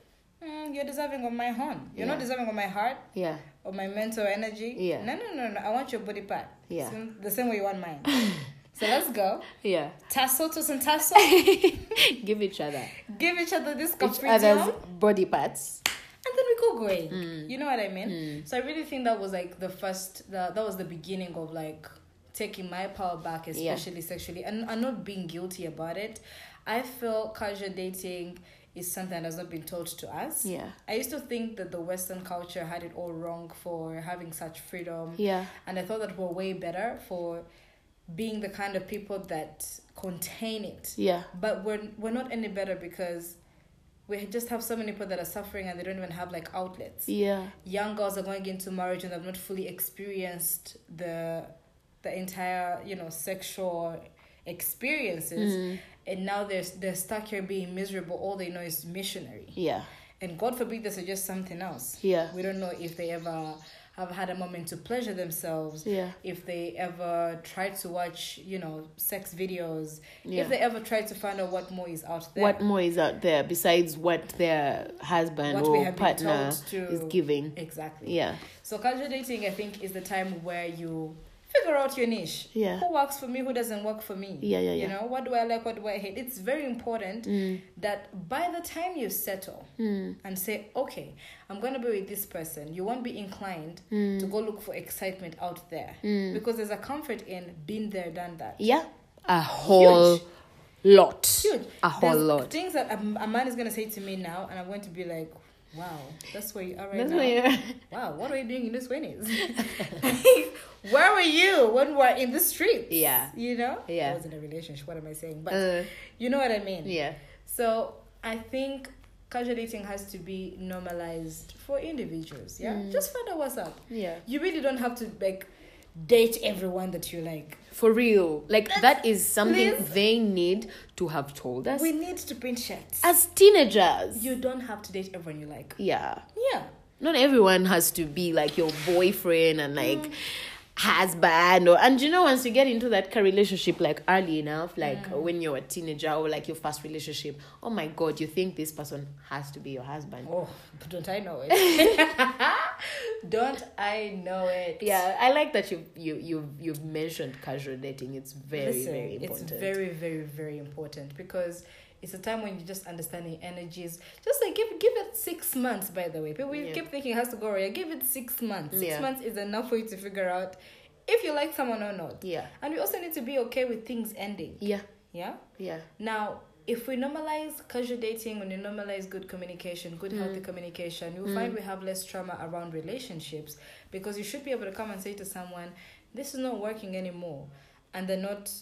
"Mm, you're deserving of my horn. You're not deserving of my heart yeah or my mental energy. Yeah. No, no, no, no. I want your body part. Yeah. Same- the same way you want mine. so let's go. yeah Tassel to some tassel. give each other Give each other this each capriccio. other's body parts And then we go going. Mm. You know what I mean? So I really think that was like the first, the, that was the beginning of like taking my power back, Yeah. especially sexually, and, and not being guilty about it. I feel casual dating is something that has not been taught to us. yeah I used to think that the Western culture had it all wrong for having such freedom. yeah And I thought that we're way better for being the kind of people that contain it. yeah But we're we're not any better because we just have so many people that are suffering and they don't even have like outlets. yeah Young girls are going into marriage and they've not fully experienced the the entire, you know, sexual experiences. Mm. And now they're they're stuck here being miserable. All they know is missionary. yeah And God forbid they suggest something else. yeah We don't know if they ever have had a moment to pleasure themselves yeah if they ever tried to watch, you know, sex videos, Yeah. if they ever tried to find out what more is out there. what more is out there besides what their husband What or partner to- is giving Exactly. yeah So casual dating, I think, is the time where you figure out your niche. Yeah. Who works for me? Who doesn't work for me? Yeah, yeah, yeah. You know, what do I like? What do I hate? It's very important Mm. that by the time you settle Mm. and say, okay, I'm going to be with this person, you won't be inclined Mm. to go look for excitement out there because there's a comfort in being there, done that. yeah a whole lot huge. a whole There's lot Things that a, a man is gonna say to me now, and I'm going to be like, "Wow, that's where you are right That's now." where Wow, what are you doing in this twenties? where were you when we were in the streets? Yeah. you know. Yeah. I was in a relationship. What am I saying? But Uh, you know what I mean. yeah So I think casual dating has to be normalized for individuals. Yeah, Mm. just find out what's up. yeah You really don't have to like date everyone that you like. For real like that is something they need to have told us We need to print shirts. as teenagers You don't have to date everyone you like. yeah Yeah. not everyone has to be like your boyfriend and like mm. Husband or and you know once you get into that relationship like early enough like mm. when you're a teenager or like your first relationship oh my god you think this person has to be your husband Oh, don't I know it? don't I know it? yeah i like that you you you've you've mentioned casual dating it's very Listen, very important It's very, very, very important because it's a time when you're just understanding energies. Just like give give it six months. By the way, people Yeah. keep thinking it has to go right. Give it six months. Six Yeah. months is enough for you to figure out if you like someone or not. yeah And we also need to be okay with things ending. yeah Yeah. yeah Now, if we normalize casual dating, when we normalize good communication, good healthy mm. communication, you'll find mm. we have less trauma around relationships because you should be able to come and say to someone, "This is not working anymore," and they're not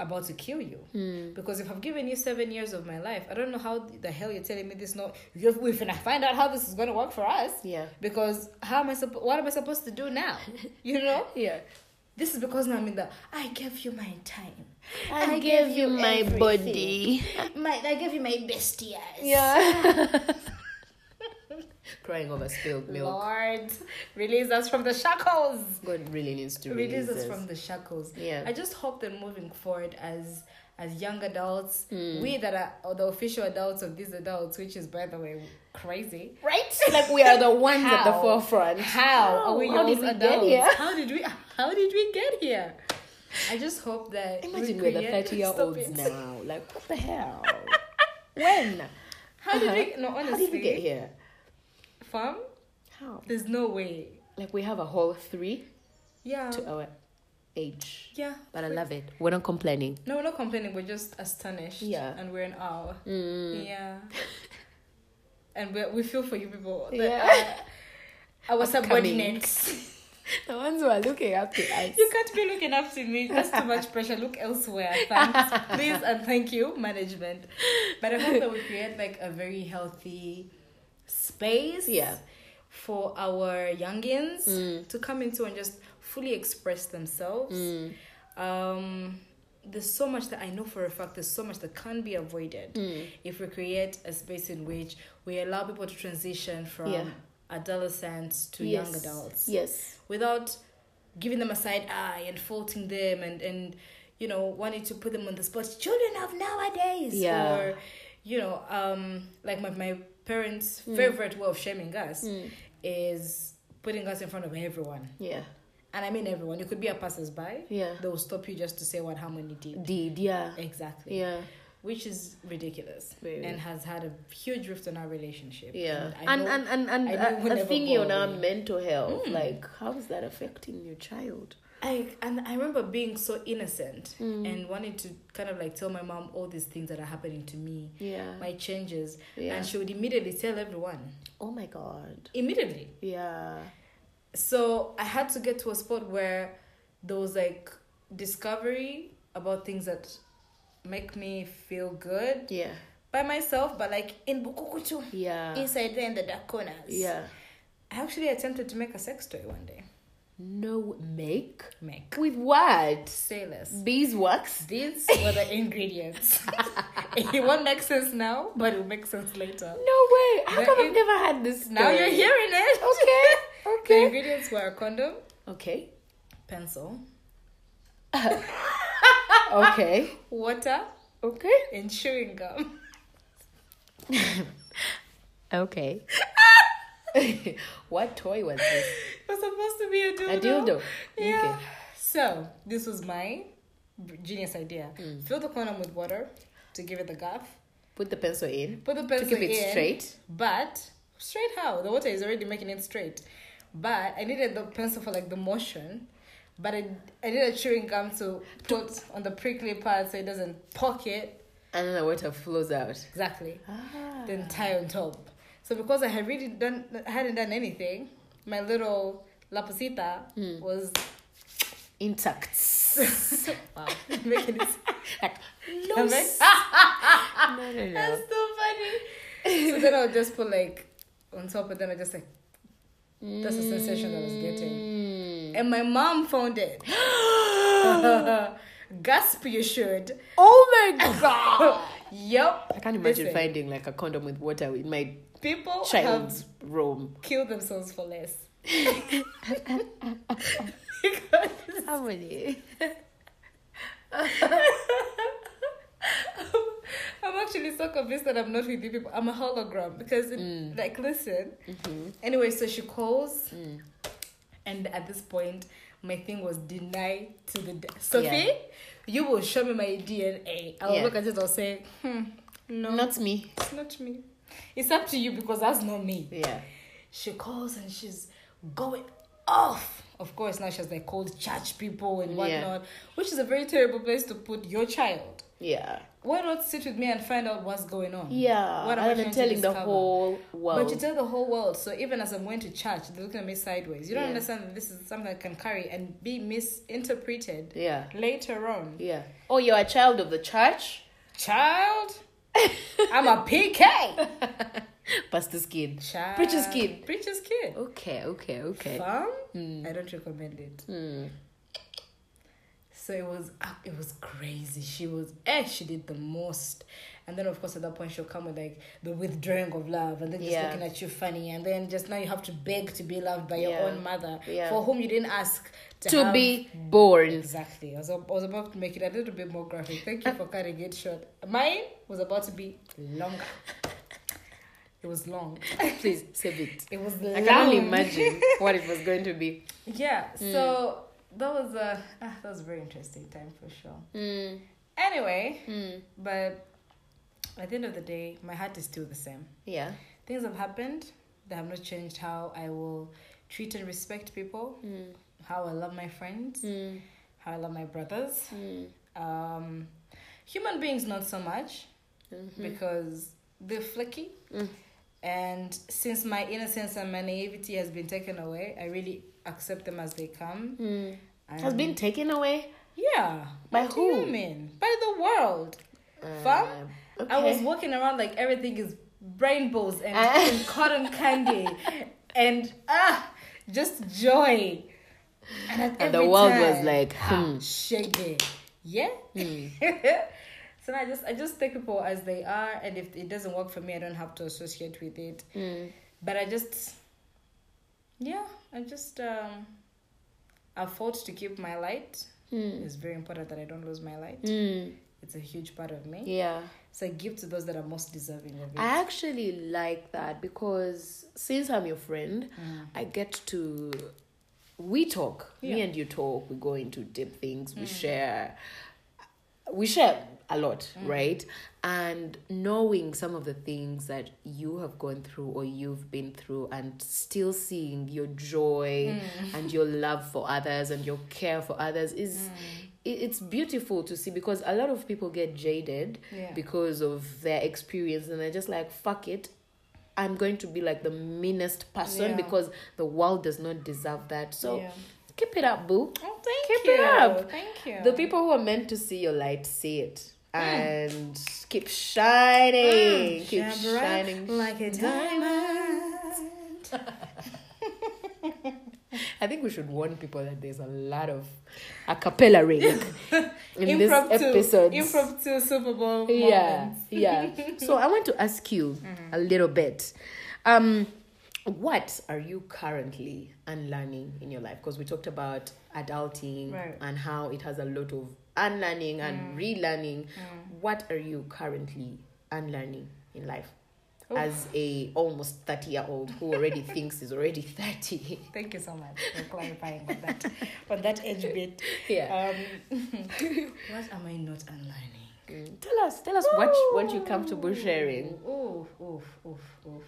about to kill you. Hmm. Because if I've given you seven years of my life, I don't know how the hell you're telling me this. No, you're we're finna find out how this is gonna work for us. Yeah. Because how am I? Supp- what am I supposed to do now? You know. Yeah. This is because now I'm in the. I gave you my time. I, gave you my everything. body. My, I gave you my best years. Yeah. Crying over spilled milk. Lord, release us from the shackles. God really needs to Release release us us. from the shackles. Yeah. I just hope that moving forward as as young adults, Hmm. we that are the official adults of these adults, which is by the way crazy. Right? Like we are the ones at the forefront. How are we How did we get here? How did we how did we get here? I just hope that Imagine we we're the 30 year olds now. Like, what the hell? when? How did Uh-huh. we no honestly How did we get here? How? there's no way. Like, we have a whole three Yeah. to our age. Yeah. But I love it. We're not complaining. No, we're not complaining. We're just astonished. Yeah. And we're in awe. Mm. Yeah. and we we feel for you people. Yeah. are Our subordinates. The ones who are looking up to us. You can't be looking up to me. That's too much pressure. Look elsewhere. Thanks. Please and thank you, management. But I hope that we create like a very healthy space Yeah. for our youngins Mm. to come into and just fully express themselves. Mm. Um, there's so much that I know for a fact. There's so much that can be avoided Mm. if we create a space in which we allow people to transition from Yeah. adolescents to Yes. young adults Yes. without giving them a side eye and faulting them and and you know wanting to put them on the spot. Children of nowadays, Yeah. or you know, um, like my my parents' Hmm. favorite way of shaming us Mm. is putting us in front of everyone, Yeah. and I mean everyone. You could be a passersby. Yeah. They will stop you just to say what Harmonie did. Did, yeah. Exactly. Yeah. Which is ridiculous Very. and has had a huge rift on our relationship. Yeah. And know- and and, and, I a thing go on our mental health. Mm. Like, how is that affecting your child? I and I remember being so innocent Mm. and wanting to kind of like tell my mom all these things that are happening to me, Yeah. my changes, Yeah. and she would immediately tell everyone oh my god. immediately. Yeah. So I had to get to a spot where there was like discovery about things that make me feel good Yeah. by myself, but like in Bukukuchu, Yeah. inside there in the dark corners. yeah. I actually attempted to make a sex toy one day. No make Make with what? say less. Beeswax. These were the ingredients. it won't make sense now, but it'll make sense later. No way. How The come I've never had this? Now you're hearing it. Okay. The Okay. ingredients were a condom, Okay. pencil, Okay. water, Okay. and chewing gum. Okay. what toy was this? It was supposed to be a dildo. A dildo. Yeah. Okay. So this was my genius idea. Mm. Fill the condom with water to give it the gaff. Put the pencil in. Put the pencil keep it in, straight? But straight how? The water is already making it straight. But I needed the pencil for like the motion. But I, I needed chewing gum to put on the prickly part so it doesn't pocket. And then the water flows out. Exactly. Ah. Then tie on top. So because I had really done hadn't done anything, my little lapasita Hmm. was Intact. wow making it like, I'm no. like, s- no, no, no. That's so funny. so then I would just put like on top, and then I just like that's the sensation I was getting. Mm. And my mom found it. Gasp, you should. Oh my god. Yep. I can't imagine Listen, finding like a condom with water in my people child's room. have killed themselves for less. because How many? I'm actually so convinced that I'm not with you people. I'm a hologram because, it, Mm. like, listen. Mm-hmm. Anyway, so she calls, Mm. and at this point, my thing was denied to the death. Sophie, Yeah. you will show me my DNA. I will Yeah. look at it and say, hmm, no, Not me. it's not me. It's up to you because that's not me. Yeah. She calls and she's going off of course, now she has like called church people and Yeah. whatnot, which is a very terrible place to put your child. Yeah. Why not sit with me and find out what's going on? Yeah. What am I to telling the whole world. But you tell the whole world. So even as I'm going to church, they're looking at me sideways. You don't Yeah. understand that this is something that can carry and be misinterpreted yeah. later on. Yeah. Oh, you're a child of the church? Child, I'm a PK. Pastor's kid. Child, Preacher's kid. Preacher's kid. Okay, okay, okay. Fam, Mm. I don't recommend it. Hmm. So it was ah, it was crazy. She was eh, she did the most. And then of course at that point she'll come with like the withdrawing of love and then just Yeah. looking at you funny and then just now you have to beg to be loved by your Yeah. own mother Yeah. for whom you didn't ask to, To have- be born. Exactly. I was, I was about to make it a little bit more graphic. Thank you for cutting it short. Mine was about to be longer. It was long. Please save it. It was long. I can only imagine what it was going to be. Yeah. So that was a ah, that was a very interesting time for sure. Mm. Anyway, Mm. but at the end of the day, my heart is still the same. Yeah. Things have happened that have not changed how I will treat and respect people, Mm. How I love my friends, Mm. how I love my brothers. Mm. Um, human beings, not so much Mhm. because they're flaky. Mm. And since my innocence and my naivety has been taken away, I really accept them as they come. Mm. Has been taken away? yeah. By what do you who? mean? By the world. Fam, Uh, I was walking around like everything is rainbows and, Ah. and cotton candy and ah, just joy. And, And the world was time, like, ah, hmm. shaggy. Yeah. Hmm. so I just I just take people as they are, and if it doesn't work for me, I don't have to associate with it. Mm. But I just, yeah, I just um, I fought to keep my light. Mm. It's very important that I don't lose my light. Mm. It's a huge part of me. Yeah. So I give to those that are most deserving of it. I actually like that because since I'm your friend, Mm. I get to we talk. Me Yeah. Mm. and you talk. We go into deep things. We share. We share a lot, Mm. right? And knowing some of the things that you have gone through or you've been through, and still seeing your joy Mm. and your love for others and your care for others is Mm. it's beautiful to see because a lot of people get jaded Yeah. because of their experience and they're just like fuck it i'm going to be like the meanest person Yeah. because the world does not deserve that so Yeah. keep it up boo Oh, thank you. Keep you. it up. Thank you. the people who are meant to see your light see it and keep shining Mm, keep shining like a diamond. i think we should warn people that there's a lot of a cappella ring in this episode. impromptu Super Bowl yeah moments. yeah. So i want to ask you mm-hmm. a little bit. Um what are you currently unlearning in your life? Because we talked about adulting Right. and how it has a lot of unlearning and mm. relearning. Mm. What are you currently unlearning in life As a almost 30 year old who already thinks is already 30 Thank you so much for clarifying on that on that edge bit. yeah Um, what am I not unlearning? Mm. tell us tell us what what you comfortable sharing Oof, oof, oof, oof.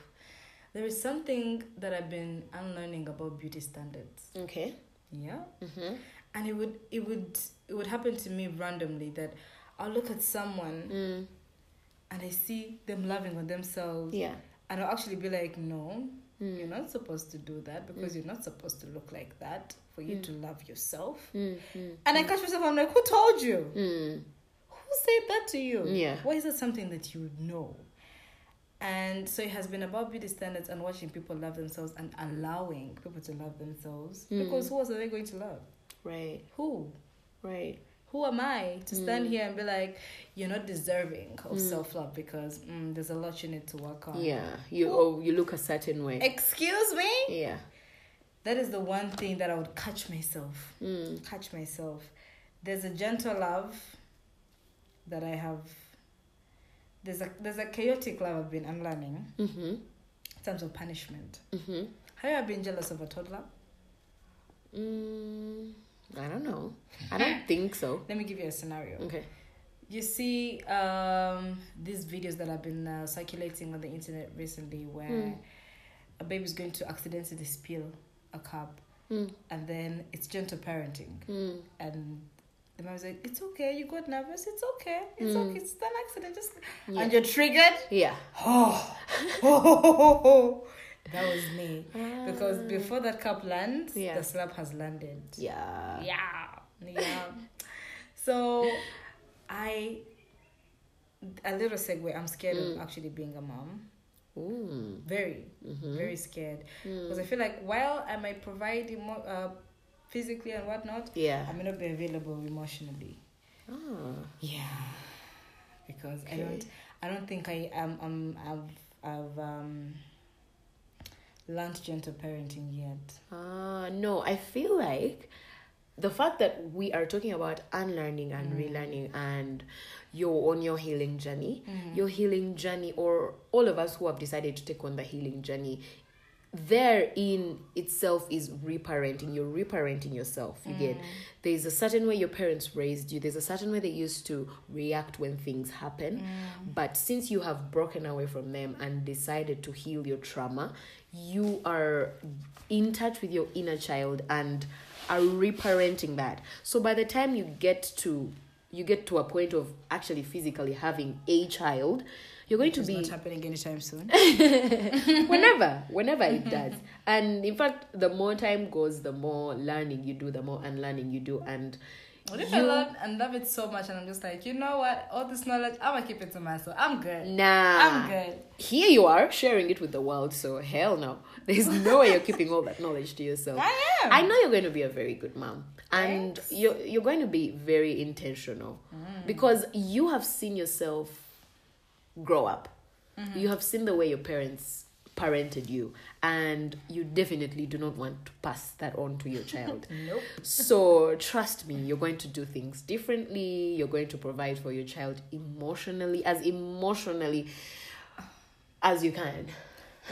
There is something that I've been unlearning about beauty standards. okay Yeah. mm-hmm. And it would it would it would happen to me randomly that I'll look at someone mm. And I see them loving on themselves yeah and I'll actually be like, No, Mm. you're not supposed to do that because you're not supposed to look like that for you to love yourself. Mm, mm, And I catch myself, I'm like, Who told you? mm. Who said that to you? Yeah. Why is that something that you know? And so it has been about beauty standards and watching people love themselves and allowing people to love themselves. Mm. Because who else are they going to love? Right, Who? right. Who am I to stand here and be like, you're not deserving of self love because mm, there's a lot you need to work on? Yeah, you oh, you look a certain way. Excuse me? Yeah. That is the one thing that I would catch myself. Mm. Catch myself. There's a gentle love that I have. There's a there's a chaotic love I've been unlearning Mm-hmm. in terms of punishment. Mm-hmm. Have you ever been jealous of a toddler? Mm, I don't know. I don't think so. Let me give you a scenario. Okay. You see um, these videos that have been uh, circulating on the internet recently where Mm. a baby's going to accidentally spill a cup Mm. and then it's gentle parenting. Mm. And the mom's like, "It's okay. You got nervous. It's okay. It's okay. It's an accident. Just Yeah. and you're triggered. Yeah. Oh, that was me. Because Ah. before that cup lands, Yeah. the slap has landed. Yeah. Yeah, yeah. so, I a little segue. I'm scared Mm. of actually being a mom. Mm. Very, Mhm. very scared. Mm. Because I feel like while I might provide emo- uh, physically and whatnot, Yeah. I may not be available emotionally. Ah. Yeah, because I don't. I don't think I am. Um, I've I've um learned gentle parenting yet. Ah, no, I feel like the fact that we are talking about unlearning and relearning and you're on your healing journey, your healing journey, or all of us who have decided to take on the healing journey, therein itself is reparenting. You're reparenting yourself. You get mm. there's a certain way your parents raised you, there's a certain way they used to react when things happen. Mm. But since you have broken away from them and decided to heal your trauma, you are in touch with your inner child and are reparenting that. So by the time you get to you get to a point of actually physically having a child, you're going to It's be not happening anytime soon. whenever whenever it does and in fact the more time goes the more learning you do the more unlearning you do and What if I you- learn and love it so much and I'm just like, you know what? All this knowledge, I'm gonna keep it to myself. I'm good. nah I'm good. here you are sharing it with the world so hell no there's no way you're keeping all that knowledge to yourself I am. I know you're going to be a very good mom, and Thanks. you're you're going to be very intentional mm. because you have seen yourself grow up. You have seen the way your parents parented you, and you definitely do not want to pass that on to your child. Nope. so trust me, you're going to do things differently. You're going to provide for your child emotionally, as emotionally as you can.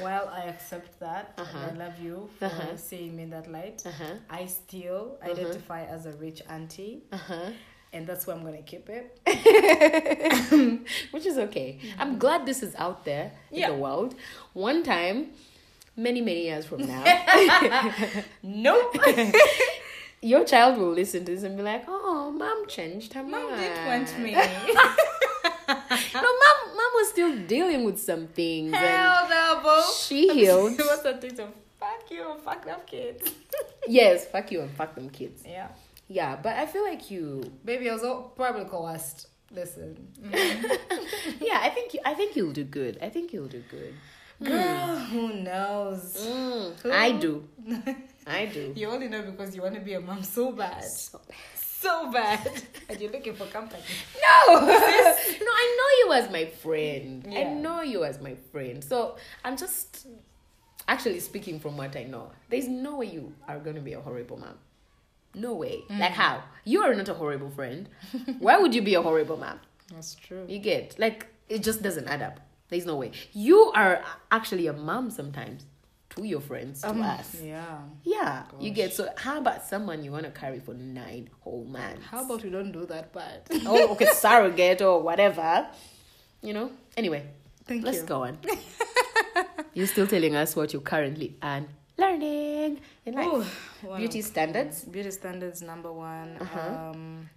Well, I accept that. Uh-huh. I love you for Uh-huh. seeing me in that light. Uh huh. I still Uh-huh. identify as a rich auntie, Uh huh. And that's where I'm gonna keep it. which is okay. I'm glad this is out there Yeah. in the world. One time, many many years from now, Nope. your child will listen to this and be like, "Oh, mom changed her Mom mind. did want me. no, mom, mom was still dealing with some things, Hell no, bro. she healed. What's that thing to fuck you, and fuck them kids? yes, fuck you and fuck them kids. Yeah. Yeah, but I feel like you. Baby, I was all, probably coerced. Listen. Yeah, I think you. I think you'll do good. I think you'll do good. Girl, who knows? Mm, Who? I do. I do. You only know because you want to be a mom so bad. So So bad. and you're looking for company. No, no, I know you as my friend. I know you as my friend. So I'm just actually speaking from what I know. There's no way you are going to be a horrible mom. No way. Like how? You are not a horrible friend. Why would you be a horrible mom? That's true. You get like it just doesn't add up. There's no way. You are actually a mom sometimes to your friends, to Um, us. Yeah. Yeah, you get so. How about someone you want to carry for nine whole months? How about we don't do that part? oh, okay, surrogate or whatever. You know. Anyway, Thank you. let's you. go on. You're still telling us what you're currently and learning in life. Ooh, Beauty standards. Beauty standards number one. Uh-huh. Um,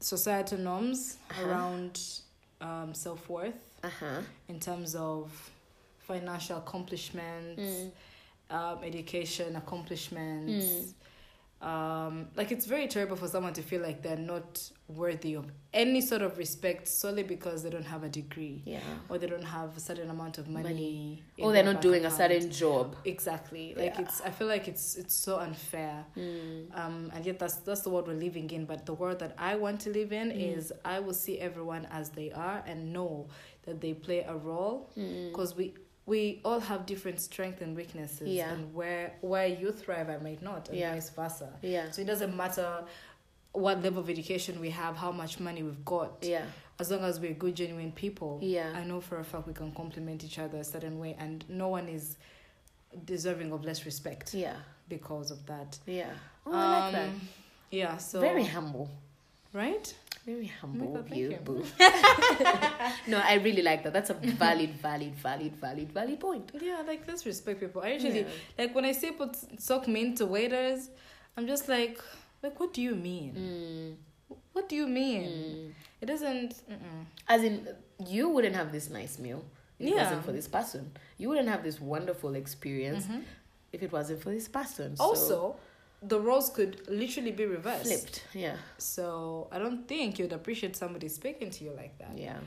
societal norms Uh-huh. around um, self worth Uh huh. in terms of financial accomplishments, Mm. um, education accomplishments. Mm. Um, like it's very terrible for someone to feel like they're not worthy of any sort of respect solely because they don't have a degree Yeah. or they don't have a certain amount of money. Money. Or they're not doing a certain job. Exactly. Like Yeah. it's. I feel like it's it's so unfair. Mm. Um, and yet that's that's the world we're living in. But the world that I want to live in Mm. is I will see everyone as they are and know that they play a role Mm. because we we all have different strengths and weaknesses. Yeah. And where where you thrive, I might not, and Yeah. vice versa. Yeah. So it doesn't matter what level of education we have, how much money we've got. Yeah. As long as we're good, genuine people. Yeah. I know for a fact we can complement each other a certain way, and no one is deserving of less respect Yeah. because of that. Yeah. Oh, I like that. Um, Yeah. So Very humble. right. Very humble God, of you, boo. no, I really like that. That's a valid, valid, valid, valid, valid point. Yeah, like let's respect people. I usually Yeah. like when I see people talk mean to waiters, I'm just like, like what do you mean? Mm. What do you mean? Mm. It doesn't. Mm-mm. As in, you wouldn't have this nice meal if it wasn't for this person. You wouldn't have this wonderful experience Mhm. if it wasn't for this person. So, Also, the roles could literally be reversed. flipped. Yeah, So I don't think you'd appreciate somebody speaking to you like that. yeah,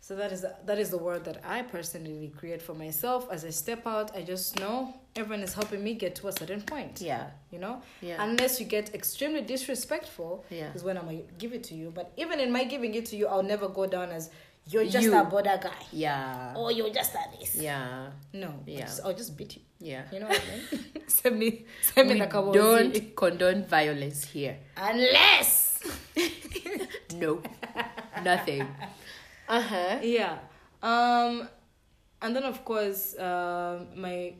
So that is that is the world that I personally create for myself. As I step out, I just know everyone is helping me get to a certain point. yeah, You know, yeah, unless you get extremely disrespectful, yeah. is when I'm gonna give it to you. But even in my giving it to you, I'll never go down as you're just You. a border guy. Yeah, Or you're just a this. yeah, No. Yeah. I'll just, I'll just beat you. yeah. You know what I mean? send me send me We the kabozi. don't condone violence here. Unless No, nothing. Uh huh. Yeah. Um and then of course um my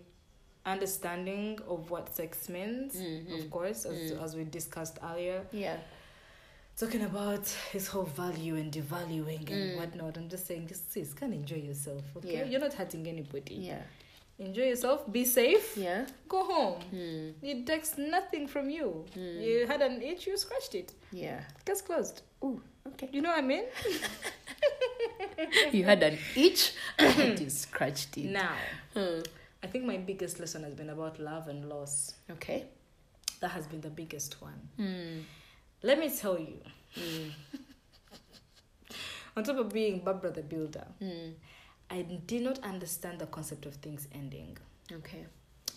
understanding of what sex means, Mhm. of course, as Mm. as we discussed earlier. Yeah. Talking about his whole value and devaluing and Mm. whatnot. I'm just saying just sis, can enjoy yourself. Okay. Yeah. You're not hurting anybody. Yeah. Enjoy yourself, be safe, Yeah. go home. Hmm. It takes nothing from you. Mm. You had an itch, you scratched it. Yeah. Case closed. Ooh. Okay. You know what I mean? You had an itch and you scratched it. Now, Hmm. I think my biggest lesson has been about love and loss. Okay. That has been the biggest one. Hmm. Let me tell you, Hmm. on top of being Barbara the Builder, Hmm. I did not understand the concept of things ending. Okay.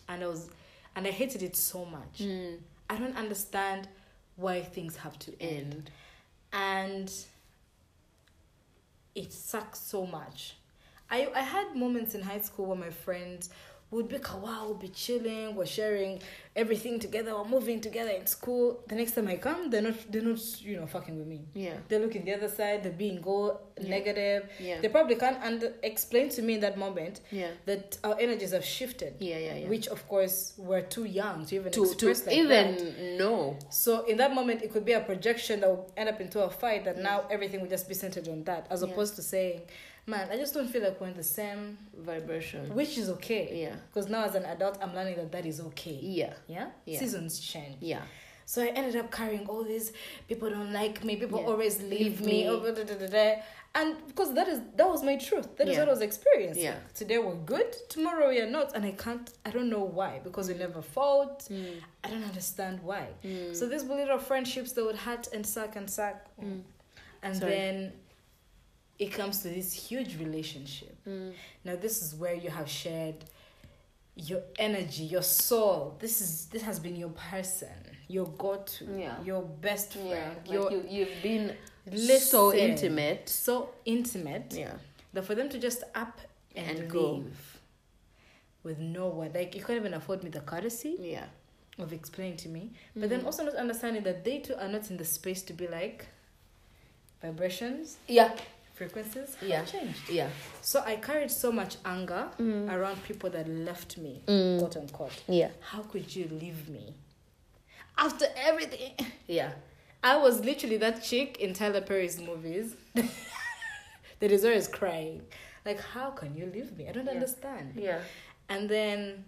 And I was and I hated it so much. Hmm. I don't understand why things have to end. End. And it sucks so much. I I had moments in high school where my friends would be kawaii, oh, would be chilling, we're sharing everything together, we're moving together in school. The next time I come, they're not they're not, you know, fucking with me. Yeah. They're looking the other side, they're being go Yeah. negative. Yeah. They probably can't under explain to me in that moment Yeah. that our energies have shifted. Yeah. Yeah. Yeah. Which of course we're too young to even to to like even that. know. So in that moment, it could be a projection that will end up into a fight. That now everything will just be centered on that, as Yeah. opposed to saying, "Man, I just don't feel like we're in the same," vibration. which is okay. Yeah. Because now as an adult, I'm learning that that is okay. Yeah. Yeah. Yeah. Seasons change. Yeah. So I ended up carrying all these people don't like me, people Yeah. always leave Leave me, oh, da, da, da, da, and because that is that was my truth. That is Yeah. what I was experiencing. Yeah. Today we're good, tomorrow we are not, and I can't. I don't know why because we never fought. Mm. I don't understand why. Mm. So these little friendships that would hurt and suck and suck, Mm. and Sorry. then it comes to this huge relationship. Mm. Now this is where you have shared your energy, your soul. This is this has been your person, your go-to, Yeah. your best Yeah. friend, Like your you you've been Listen. so intimate. so intimate Yeah. that for them to just up and, And go. leave with no word, like you can't even afford me the courtesy Yeah. of explaining to me, but then Mhm. also not understanding that they too are not in the space to be like vibrations, Yeah. Frequencies have Yeah. changed. Yeah. So I carried so much anger Mm. around people that left me, Mm. quote unquote. Yeah. How could you leave me? After everything. Yeah. I was literally that chick in Tyler Perry's movies that is always crying. Like, how can you leave me? I don't Yeah. understand. Yeah. And then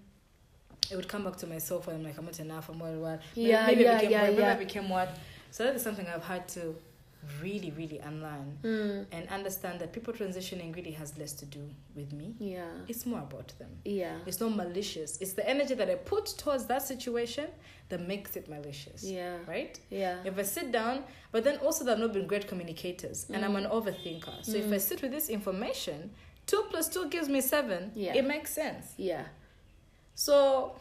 it would come back to myself and I'm like, I'm not enough, I'm what, what. Yeah, maybe yeah, I became yeah, what, maybe. I became what. So that is something I've had to really, really unlearn Mm. and understand that people transitioning really has less to do with me. Yeah. It's more about them. Yeah. It's not malicious. It's the energy that I put towards that situation that makes it malicious. Yeah. Right? Yeah. If I sit down, but then also they've not been great communicators, and I'm an Mm. overthinker. So if I sit with this information, two plus two gives me seven. Yeah. It makes sense. Yeah. So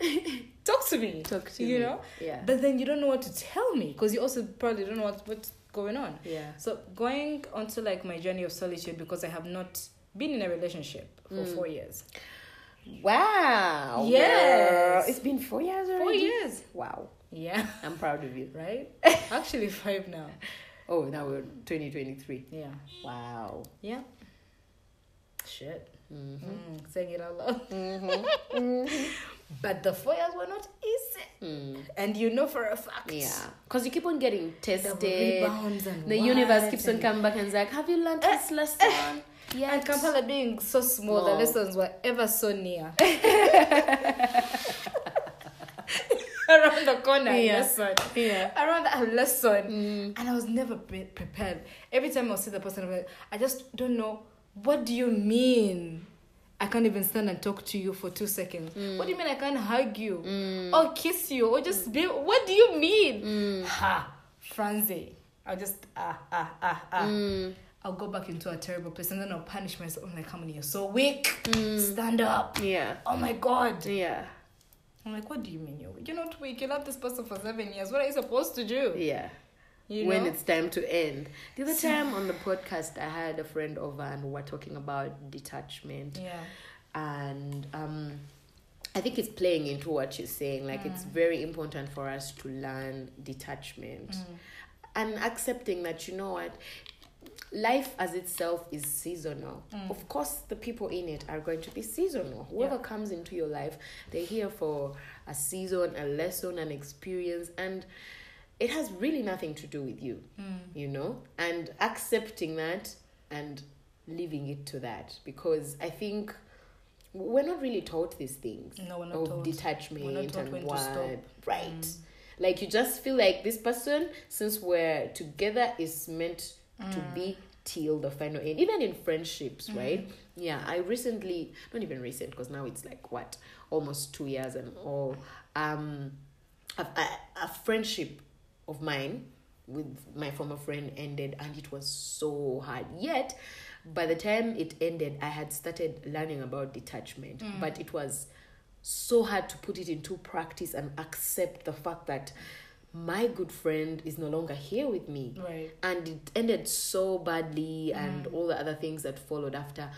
talk to me. Talk to you me. know. Yeah. But then you don't know what to tell me because you also probably don't know what, what's going on. Yeah. So going onto like my journey of solitude because I have not been in a relationship for Mm. four years. Wow. Yes. girl. It's been four years already. Four years. Wow. Yeah. I'm proud of you. Right. Actually, five now. Oh, now we're 2023. Yeah. Wow. Yeah. Shit. Mm-hmm. Mm, saying it out loud. Mm-hmm. but the four years were not easy. And you know for a fact. Mm. Yeah, because you keep on getting tested. rebounds and the universe keeps on coming back and it's like, "Have you learned this lesson?" Yeah. And Kampala being so small, the lessons were ever so near. Around the corner, Yeah. lesson. Yeah. Around that lesson. Mm. And I was never pre- prepared. Every time I see the person, I'm like, I just don't know. What do you mean? I can't even stand and talk to you for two seconds. Mm. What do you mean I can't hug you? Or kiss you? Or just be. What do you mean? Mm. Ha! Franzi. I'll just, ah, ah, ah, ah. Mm. I'll go back into a terrible place and then I'll punish myself. I'm like, how many? You're so weak. Mm. Stand up. Yeah. Oh my God. Yeah. I'm like, what do you mean you're weak? You're not weak. You love this person for seven years. What are you supposed to do? Yeah. You when know? it's time to end. The other time on the podcast, I had a friend over and we were talking about detachment. Yeah. and um I think it's playing into what you're saying. Like it's mm. very important for us to learn detachment mm. and accepting that you know what life as itself is seasonal. Mm. Of course, the people in it are going to be seasonal. Whoever Yeah. comes into your life, they're here for a season, a lesson, an experience, and it has really nothing to do with you, you know? And accepting that and leaving it to that because I think we're not really taught these things No, we're not of taught. detachment We're not taught and what stop. Mm. right like you just feel like this person since we're together is meant to Mm. be till the final end even in friendships Mm-hmm. right yeah i recently not even recent because now it's like what almost two years and all um a, a, a friendship of mine with my former friend ended and it was so hard. Yet by the time it ended i had started learning about detachment. Mm. but it was so hard to put it into practice and accept the fact that my good friend is no longer here with me. Right. and it ended so badly and all the other things that followed after.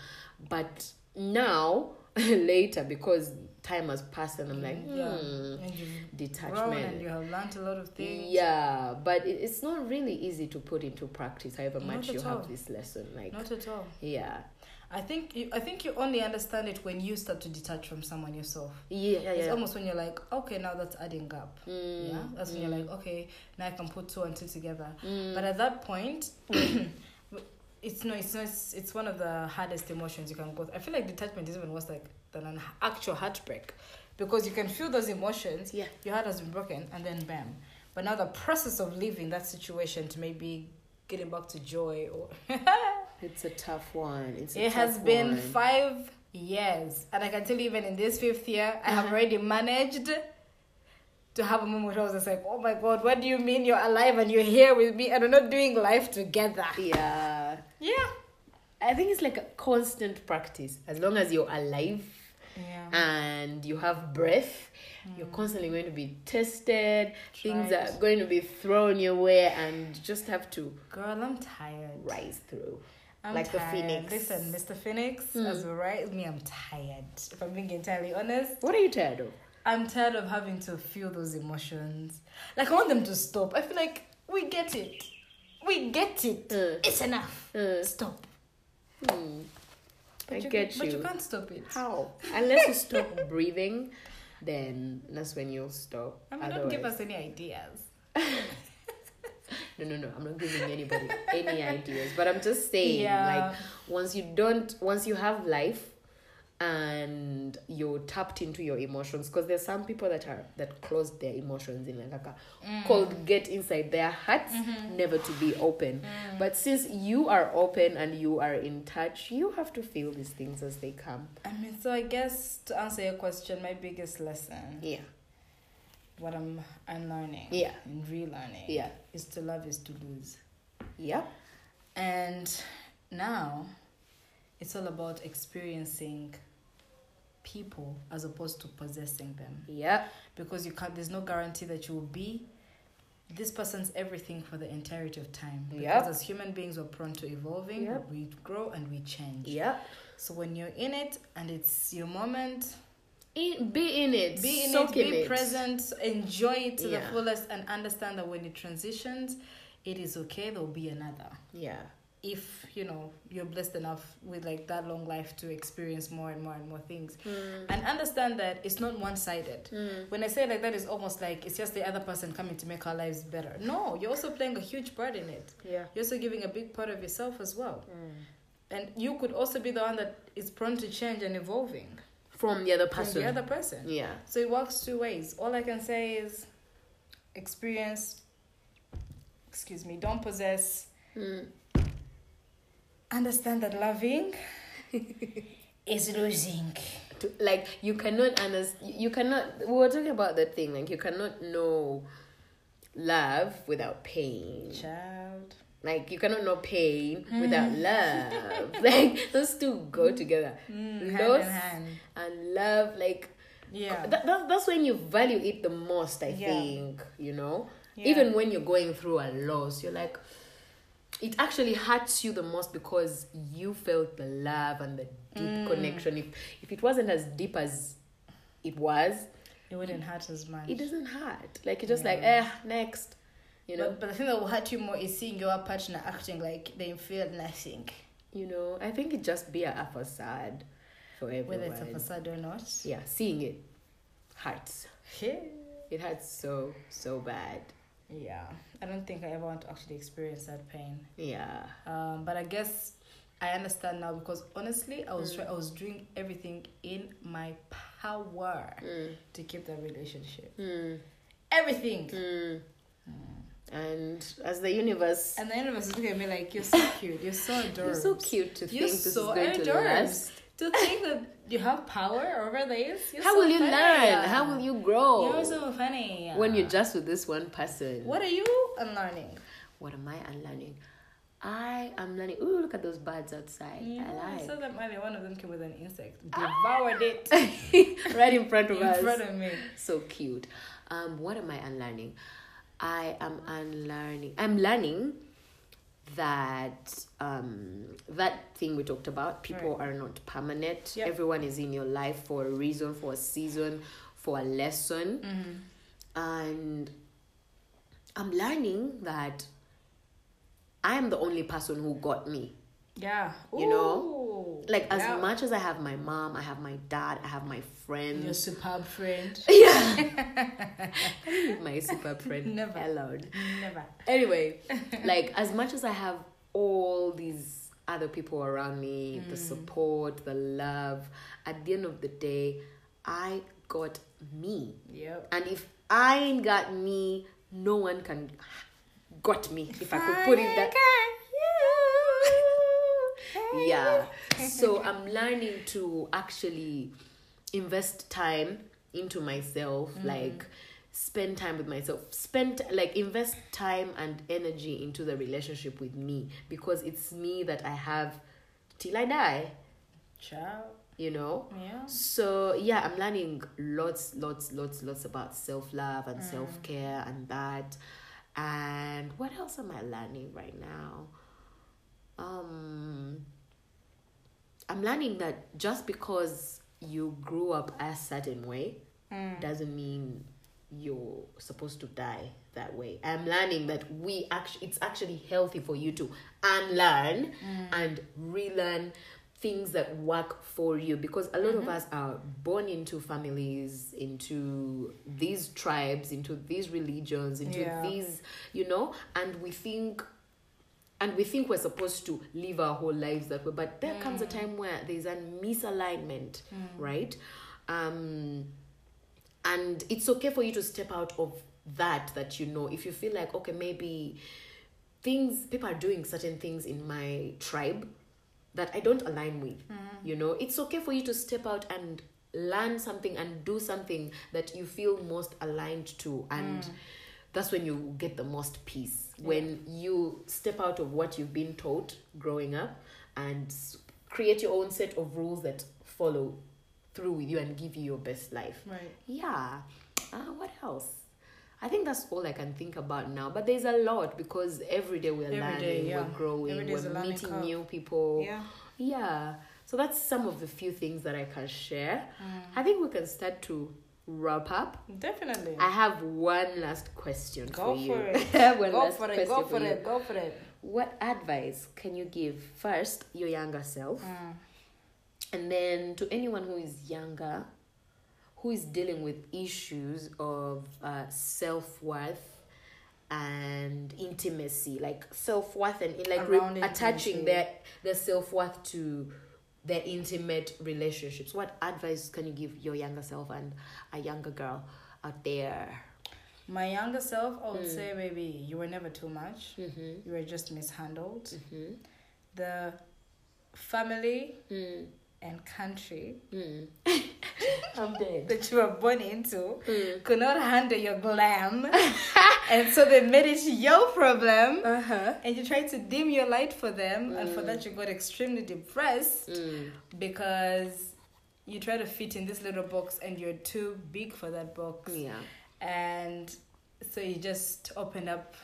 But now later because time has passed and i'm like Yeah. hmm, And you've grown and you have learned a lot of things. yeah but it, it's not really easy to put into practice however Not much you all. have this lesson like Not at all. yeah I think you, I think you only understand it when you start to detach from someone yourself. yeah yeah, It's yeah. almost when you're like, okay, now that's adding up. Mm, yeah, that's when you're like, okay, now I can put two and two together. mm, But at that point, it's no, it's not. It's, it's one of the hardest emotions you can go. through. I feel like detachment is even worse like than an actual heartbreak, because you can feel those emotions. yeah Your heart has been broken, and then bam. But now the process of leaving that situation to maybe getting back to joy or it's a tough one it's a it has been one. five years, and I can tell you, even in this fifth year, I have Uh-huh. already managed to have a moment where I was just like, "Oh my God, what do you mean you're alive and you're here with me and we're not doing life together?" yeah Yeah, i think it's like a constant practice as long as you're alive yeah. and you have breath you're constantly going to be tested things are going to be thrown your way and you just have to Girl, I'm tired. rise through I'm Like the tired. phoenix. Listen, Mr. Phoenix, Mm. as well, right? Me, I'm tired. If I'm being entirely honest, what are you tired of I'm tired of having to feel those emotions. Like I want them to stop. I feel like we get it. We get it. Uh, It's enough. uh, Stop. hmm. But I you, get But you. you can't stop it. how unless you stop breathing then that's when you'll stop I mean, don't give us any ideas. no no no i'm not giving anybody any ideas but i'm just saying Yeah. like once you don't once you have life and you're tapped into your emotions because there's some people that are that close their emotions in like a Mm. cold get inside their hearts Mm-hmm. never to be open Mm. but since you are open and you are in touch you have to feel these things as they come I mean, so I guess to answer your question, my biggest lesson, yeah what I'm unlearning yeah and relearning, yeah is to love is to lose. yeah And now it's all about experiencing people as opposed to possessing them. yeah Because you can't there's no guarantee that you will be this person's everything for the entirety of time. Because Yep. as human beings we're prone to evolving, Yep. we grow and we change. yeah So when you're in it and it's your moment, in, be in it be in soak it, in be it. present, enjoy it to Yeah. the fullest and understand that when it transitions, it is okay, there'll be another. yeah if you know you're blessed enough with like that long life to experience more and more and more things hmm. and understand that it's not one-sided hmm. when i say like that it's almost like it's just the other person coming to make our lives better no you're also playing a huge part in it Yeah. you're also giving a big part of yourself as well hmm. and you could also be the one that is prone to change and evolving From the other from person. the other person Yeah. so it works two ways. All I can say is experience, excuse me, don't possess. Mm. Understand that loving is losing. To, like you cannot understand. You cannot. We were talking about that thing. Like you cannot know love without pain. Child. Like you cannot know pain without love. like those two go together. Mm, hand Loss in hand. and love, like Yeah. that, that, that's when you value it the most. I Yeah. think you know. Yeah. Even when you're going through a loss, you're like, it actually hurts you the most because you felt the love and the deep Mm. connection. If if it wasn't as deep as it was, it wouldn't hurt as much. it doesn't hurt. Like it's just Yeah. like, eh, next. You know, But, but the thing that will hurt you more is seeing your partner acting like they feel nothing, you know. I think it just be a, a facade for everyone. whether it's a facade or not. Yeah, seeing it hurts. Yeah. It hurts so so bad. Yeah. I don't think I ever want to actually experience that pain. Yeah. Um, but I guess I understand now because honestly, I was try- I was doing everything in my power Mm. to keep that relationship. Mm. Everything. Mm. And as the universe, And the universe is looking at me like, you're so cute. You're so adorable. you're so cute to You're think this is going to adorable. last. To think that you have power over this. You're How so will you funny. learn? How will you grow You're so funny. when you're just with this one person? What are you unlearning? What am I unlearning? I am learning. Ooh, look at those birds outside. Yeah, I I saw like. them earlier. One of them came with an insect. Devoured it right in front of in us. front of me. so cute. Um, what am I unlearning? I am unlearning. I'm learning that um that thing we talked about. People are not permanent. Yep. Everyone is in your life for a reason, for a season, for a lesson, Mm-hmm. and I'm learning that I am the only person who got me. Yeah. You know, Like as Yeah. much as I have my mom, I have my dad, I have my friends. Your superb friend. Yeah. Leave my superb friend Never. alone. Never. Anyway, like as much as I have all these other people around me, the mm. support, the love, at the end of the day, I got me. Yep. And if I ain't got me, no one can got me. If I could put it that yeah. So i'm learning to actually invest time into myself like spend time with myself. Spend like invest time and energy into the relationship with me because it's me that i have till i die. Ciao. you know? Yeah. so yeah i'm learning lots lots lots lots about self-love and self-care and that. And what else am i learning right now? Um i'm learning that just because you grew up a certain way mm. doesn't mean you're supposed to die that way. I'm learning that we actually it's actually healthy for you to unlearn mm. and relearn things that work for you because a lot of mm-hmm. us are born into families into these tribes into these religions into Yeah. these you know and we think and we think we're supposed to live our whole lives that way but there comes a mm. time where there's a misalignment mm. right? Um and it's okay for you to step out of that that you know if you feel like okay maybe things people are doing certain things in my tribe that i don't align with mm. you know? It's okay for you to step out and learn something and do something that you feel most aligned to and that's when you get the most peace. When you step out of what you've been taught growing up and create your own set of rules that follow through with you and give you your best life. Right. yeah. Uh, what else? I think that's all i can think about now but there's a lot because every day we're Every learning day, yeah. we're growing Every day's a we're meeting new people. Yeah. yeah. So that's some of the few things that i can share. Mm. i think we can start to wrap up. Definitely. I have one last question Go for you. for it. one go last for it. Go for you. it. Go for it. What advice can you give first your younger self, Mm. and then to anyone who is younger, who is dealing with issues of uh, self worth and intimacy, like self worth and like re- attaching their their self worth to their intimate relationships. What advice can you give your younger self and a younger girl out there? My younger self, I would say maybe you were never too much. Mm-hmm. You were just mishandled. Mm-hmm. The family Mm. And country Mm. That you were born into Mm. could not handle your glam. and so they made it your problem. Uh-huh. And you tried to dim your light for them. And for that, you got extremely depressed Mm. because you try to fit in this little box and you're too big for that box. Yeah. and so you just opened up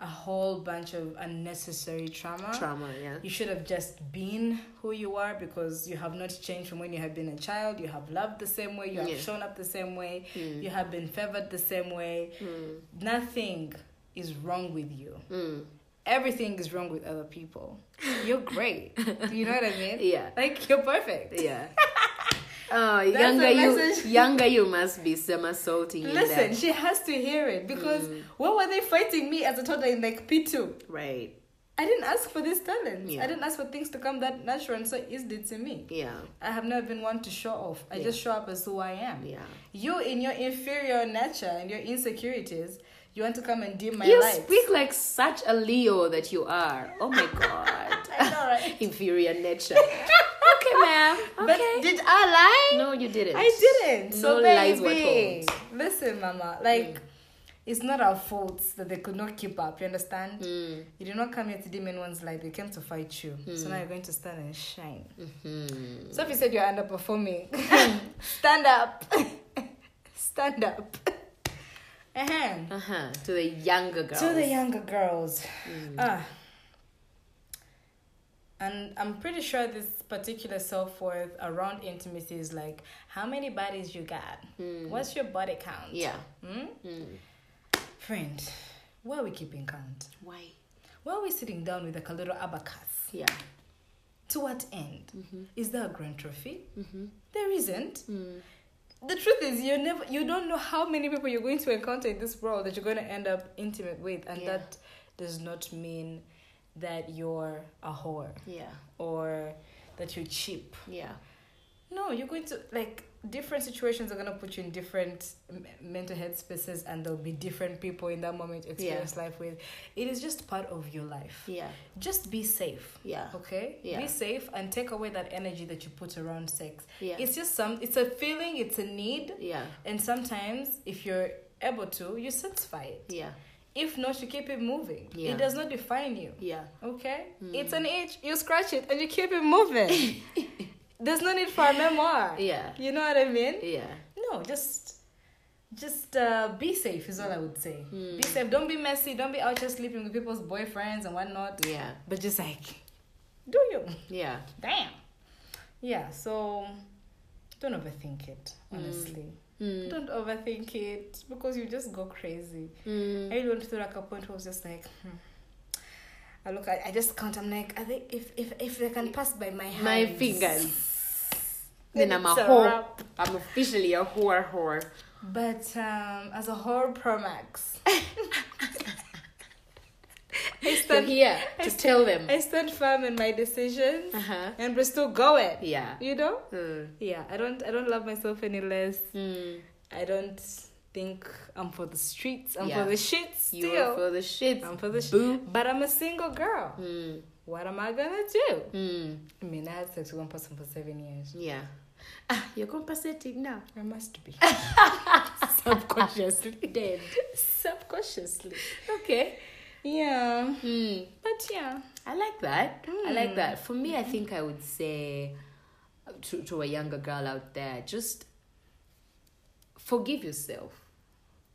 a whole bunch of unnecessary trauma. Trauma, yeah. You should have just been who you are because you have not changed from when you have been a child. You have loved the same way. You have shown up the same way. Mm. You have been favored the same way. Mm. Nothing is wrong with you. Mm. Everything is wrong with other people. You're great. you know what I mean? Yeah. Like you're perfect. Yeah. Oh, That's younger you, younger you must be somersaulting in Listen, she has to hear it because Mm. when were they fighting me as a toddler in like P2? Right. I didn't ask for this talent. Yeah. I didn't ask for things to come that natural and so easily to me. Yeah. I have never been one to show off. I Yeah. just show up as who I am. Yeah. You, in your inferior nature and your insecurities, you want to come and dim my you light. speak like such a Leo that you are. Oh my god. I know, right? Inferior nature. okay, ma'am. Okay. But did I lie? no, you didn't. I didn't. So No lies were told. listen, mama. Like, it's not our fault that they could not keep up. You understand? Mm. You did not come here to dim anyone's light. They came to fight you. So now you're going to stand and shine. Hmm. Sophie said you're underperforming. stand up. stand up. Uh Uh-huh. To the younger girls. To the younger girls. Mm. Ah. And I'm pretty sure this particular self worth around intimacy is like how many bodies you got? Mm. What's your body count? Yeah. Hmm? Mm. Friend, why are we keeping count? Why? Why are we sitting down with like a little abacus? Yeah. To what end? Mm-hmm. Is there a grand trophy? Mm-hmm. There isn't. Mm. The truth is, you never, you don't know how many people you're going to encounter in this world that you're going to end up intimate with, and Yeah. that does not mean that you're a whore Yeah. or that you're cheap. Yeah. No, you're going to like different situations are going to put you in different m- mental health spaces, and there'll be different people in that moment you experience life with. It is just part of your life. Yeah. Just be safe. Yeah. Okay? Yeah. Be safe and take away that energy that you put around sex. Yeah. It's just some it's a feeling, it's a need, Yeah. and sometimes if you're able to, you satisfy it. Yeah. If not, you keep it moving. Yeah. It does not define you. Yeah. Okay? Mm. It's an itch, you scratch it and you keep it moving. There's no need for a memoir. Yeah. You know what I mean? Yeah. No, just just uh, be safe is all I would say. Mm. Be safe. Don't be messy. Don't be out here sleeping with people's boyfriends and whatnot. Yeah. But just like, do you? Yeah. Damn. Yeah, so don't overthink it, honestly. Mm. Don't overthink it because you just go crazy. Mm. I went through like a point where I was just like, hmm. I look, I, I just count. I'm like, I think if if if they can pass by my hands, My fingers. Then I'm a a whore. I'm officially a whore whore. But um, as a whore Pro Max, I You're stand here to tell them. I stand firm in my decisions, Uh-huh. and we're still going. Yeah. You know? Mm. Yeah, I don't I don't love myself any less. Mm. I don't think I'm for the streets. I'm Yeah. for the shit still. You're for the shit. I'm for the shit. But I'm a single girl. Mm. What am I gonna do? Mm. I mean, I had sex with one person for seven years. Yeah. Ah, you're compensating now. I must be. Subconsciously. Dead. Subconsciously. Okay. Yeah. Mm. But yeah. I like that. I like Mm. that. For me, I think I would say uh, to, to a younger girl out there, just forgive yourself.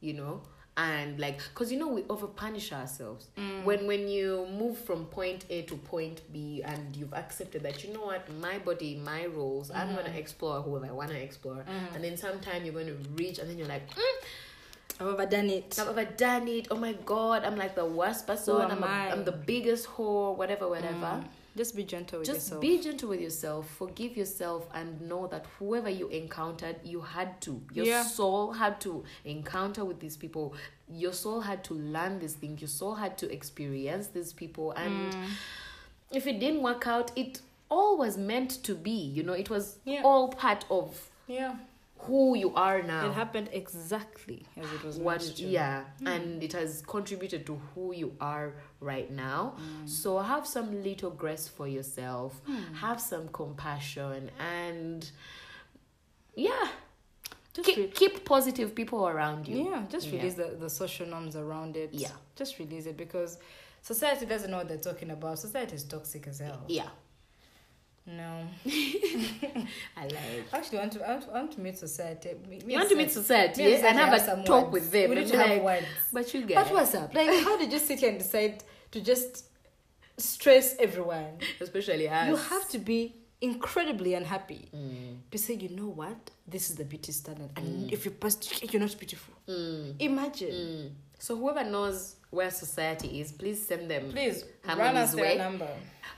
You know, and like because you know we over punish ourselves Mm. when when you move from point a to point b and you've accepted that you know what my body my rules i'm Mm-hmm. going to explore whoever i want to explore and then sometime you're going to reach and then you're like mm, I've overdone it. I've ever done it. Oh my god, I'm like the worst person. I'm, a? I'm the biggest whore, whatever, whatever. Just be gentle with Just yourself. be gentle with yourself, forgive yourself, and know that whoever you encountered, you had to. Your Yeah. soul had to encounter with these people. Your soul had to learn these things. Your soul had to experience these people. And Mm. if it didn't work out, it all was meant to be. You know, it was Yeah. all part of yeah. Who you are now It happened exactly as it was what yeah hmm. and it has contributed to who you are right now hmm. so have some little grace for yourself hmm. have some compassion and yeah Just keep, re- keep positive people around you yeah, just Yeah. release the, the social norms around it. Yeah. Just release it because society doesn't know what they're talking about. Society is toxic as hell. yeah No. i like I actually want to I want, I want to meet society. Me- me you want to meet society me yeah, and have a talk words. with them We need to have words. but you guys But what's up? Like, how did you sit here and decide to just stress everyone? especially us You have to be incredibly unhappy Mm. to say, you know what? This is the beauty standard, and if you're past, you're not beautiful. Mm. Imagine. So whoever knows where society is please send them Please run us their way. number.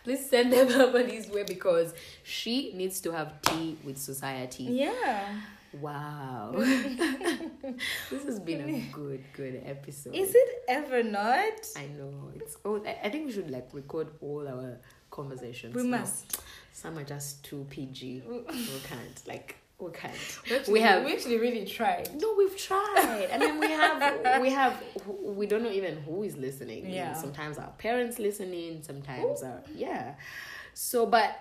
Please send them Harmonie's way because she needs to have tea with society. Yeah. Wow. this has been a good, good episode. Is it ever not? I know. It's oh I, I think we should like record all our conversations. We now. must. Some are just too PG. we can't. Like we can't. Actually, we have We actually really tried. no, we've tried. I mean, we have, we have, we don't know even who is listening. Yeah. Sometimes our parents listening. Sometimes our yeah. So, but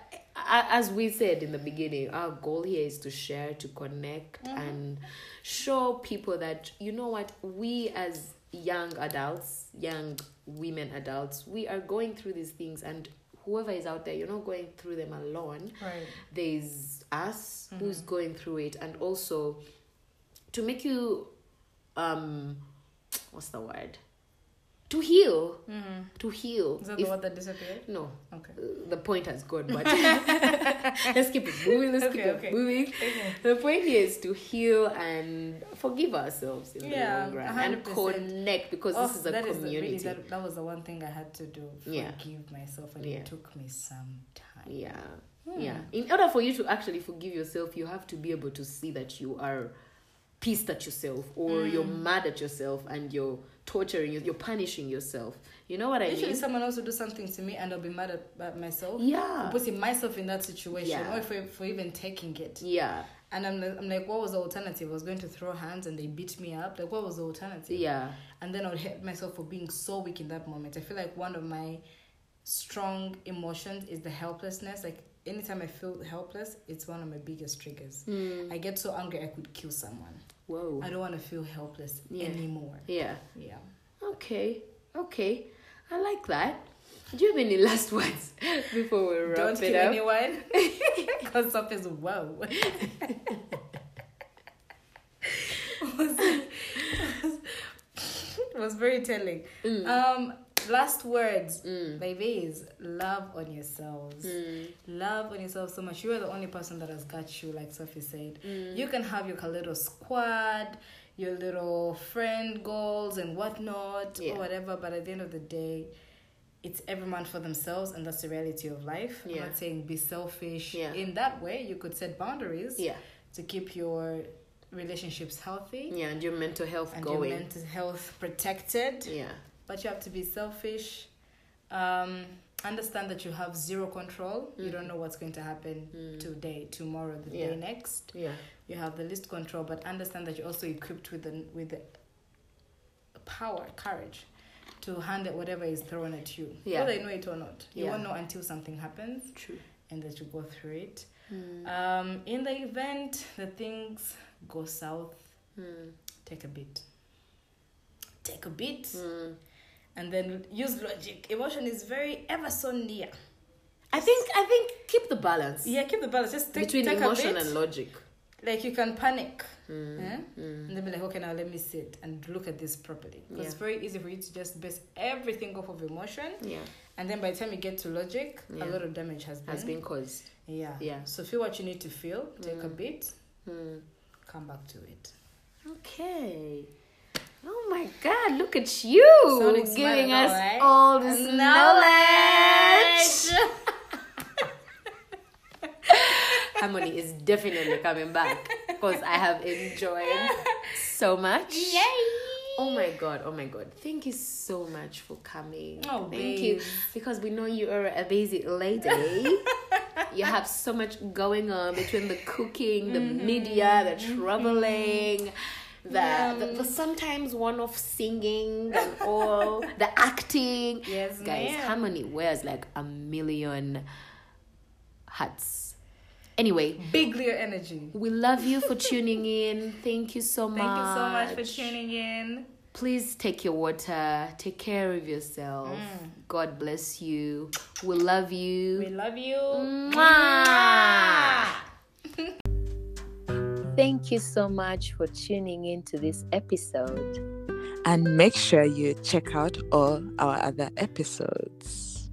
as we said in the beginning, our goal here is to share, to connect, Mm-hmm. and show people that you know what we as young adults, young women adults, we are going through these things, and whoever is out there, you're not going through them alone Right. there's us who's Mm-hmm. going through it and also to make you um what's the word to heal Mm-hmm. to heal Is that If- the word that disappeared? no Okay. uh, the point has gone but let's keep it moving let's keep Okay, it moving Okay. the point is to heal and forgive ourselves in Yeah, the long run and 100%. connect because Oh, this is a that is the- community really, that, that was the one thing I had to do. Yeah. Forgive myself, and Yeah. it took me some time. yeah Hmm. yeah in order for you to actually forgive yourself you have to be able to see that you are pissed at yourself or Hmm. you're mad at yourself and you're torturing you you're punishing yourself you know what i Usually, mean someone else will do something to me, and I'll be mad at, at myself. yeah For putting myself in that situation, Yeah. or for, for even taking it. yeah And I'm, like- I'm like, what was the alternative? I was going to throw hands and they beat me up. Like, what was the alternative? yeah And then I would hate myself for being so weak in that moment. I feel like one of my strong emotions is the helplessness. Like, anytime I feel helpless, it's one of my biggest triggers. Hmm. I get so angry I could kill someone. Whoa I don't want to feel helpless Yeah. anymore. yeah Yeah. okay okay i like that do you have any last words before we wrap Don't it kill up anyone. Because stuff is whoa. it was very telling. Mm. Um, last words, Mm. babies. Love on yourselves. Mm. Love on yourself so much. You are the only person that has got you, like Sophie said. Mm. You can have your little squad, your little friend goals and whatnot, Yeah. or whatever. But at the end of the day, it's every man for themselves, and that's the reality of life. Yeah. I'm not saying be selfish. Yeah. In that way, you could set boundaries yeah to keep your relationships healthy yeah and your mental health and going your mental health protected. yeah But you have to be selfish. Um, understand that you have zero control. You Mm. don't know what's going to happen Mm. today, tomorrow, the Yeah. day next. yeah You have the least control, but understand that you're also equipped with the with the power, courage to handle whatever is thrown at you. Yeah. Whether you know it or not. You Yeah. won't know until something happens true and that you go through it. mm. Um, in the event that things go south, Mm. take a bit. Take a bit Mm. And then use logic. Emotion is very ever so near. I think I think keep the balance Yeah, keep the balance. Just take, between take emotion and logic. like you can panic. Mm. eh? Mm. And then be like, okay, now let me sit and look at this properly. Because it's very easy for you to just base everything off of emotion. Yeah, And then by the time you get to logic, Yeah. a lot of damage has been. has been caused. Yeah. Yeah. So feel what you need to feel, take a bit, Mm. come back to it. Okay. Oh my God! Look at you smart giving us all, right? all this knowledge. Harmonie is definitely coming back because I have enjoyed so much. Yay! Oh my god, oh my god. Thank you so much for coming. Oh, Thank you. Because we know you are a busy lady. you have so much going on between the cooking, the Mm-hmm. media, the traveling, the, the, the sometimes one off singing and all, the acting. Yes, Guys, ma'am. Harmonie wears like a million hats. Anyway, Big Leo energy. we love you for tuning in. Thank you so much. Thank you so much for tuning in. Please take your water. Take care of yourself. Mm. God bless you. We love you. We love you. Mwah. Thank you so much for tuning in to this episode. And make sure you check out all our other episodes.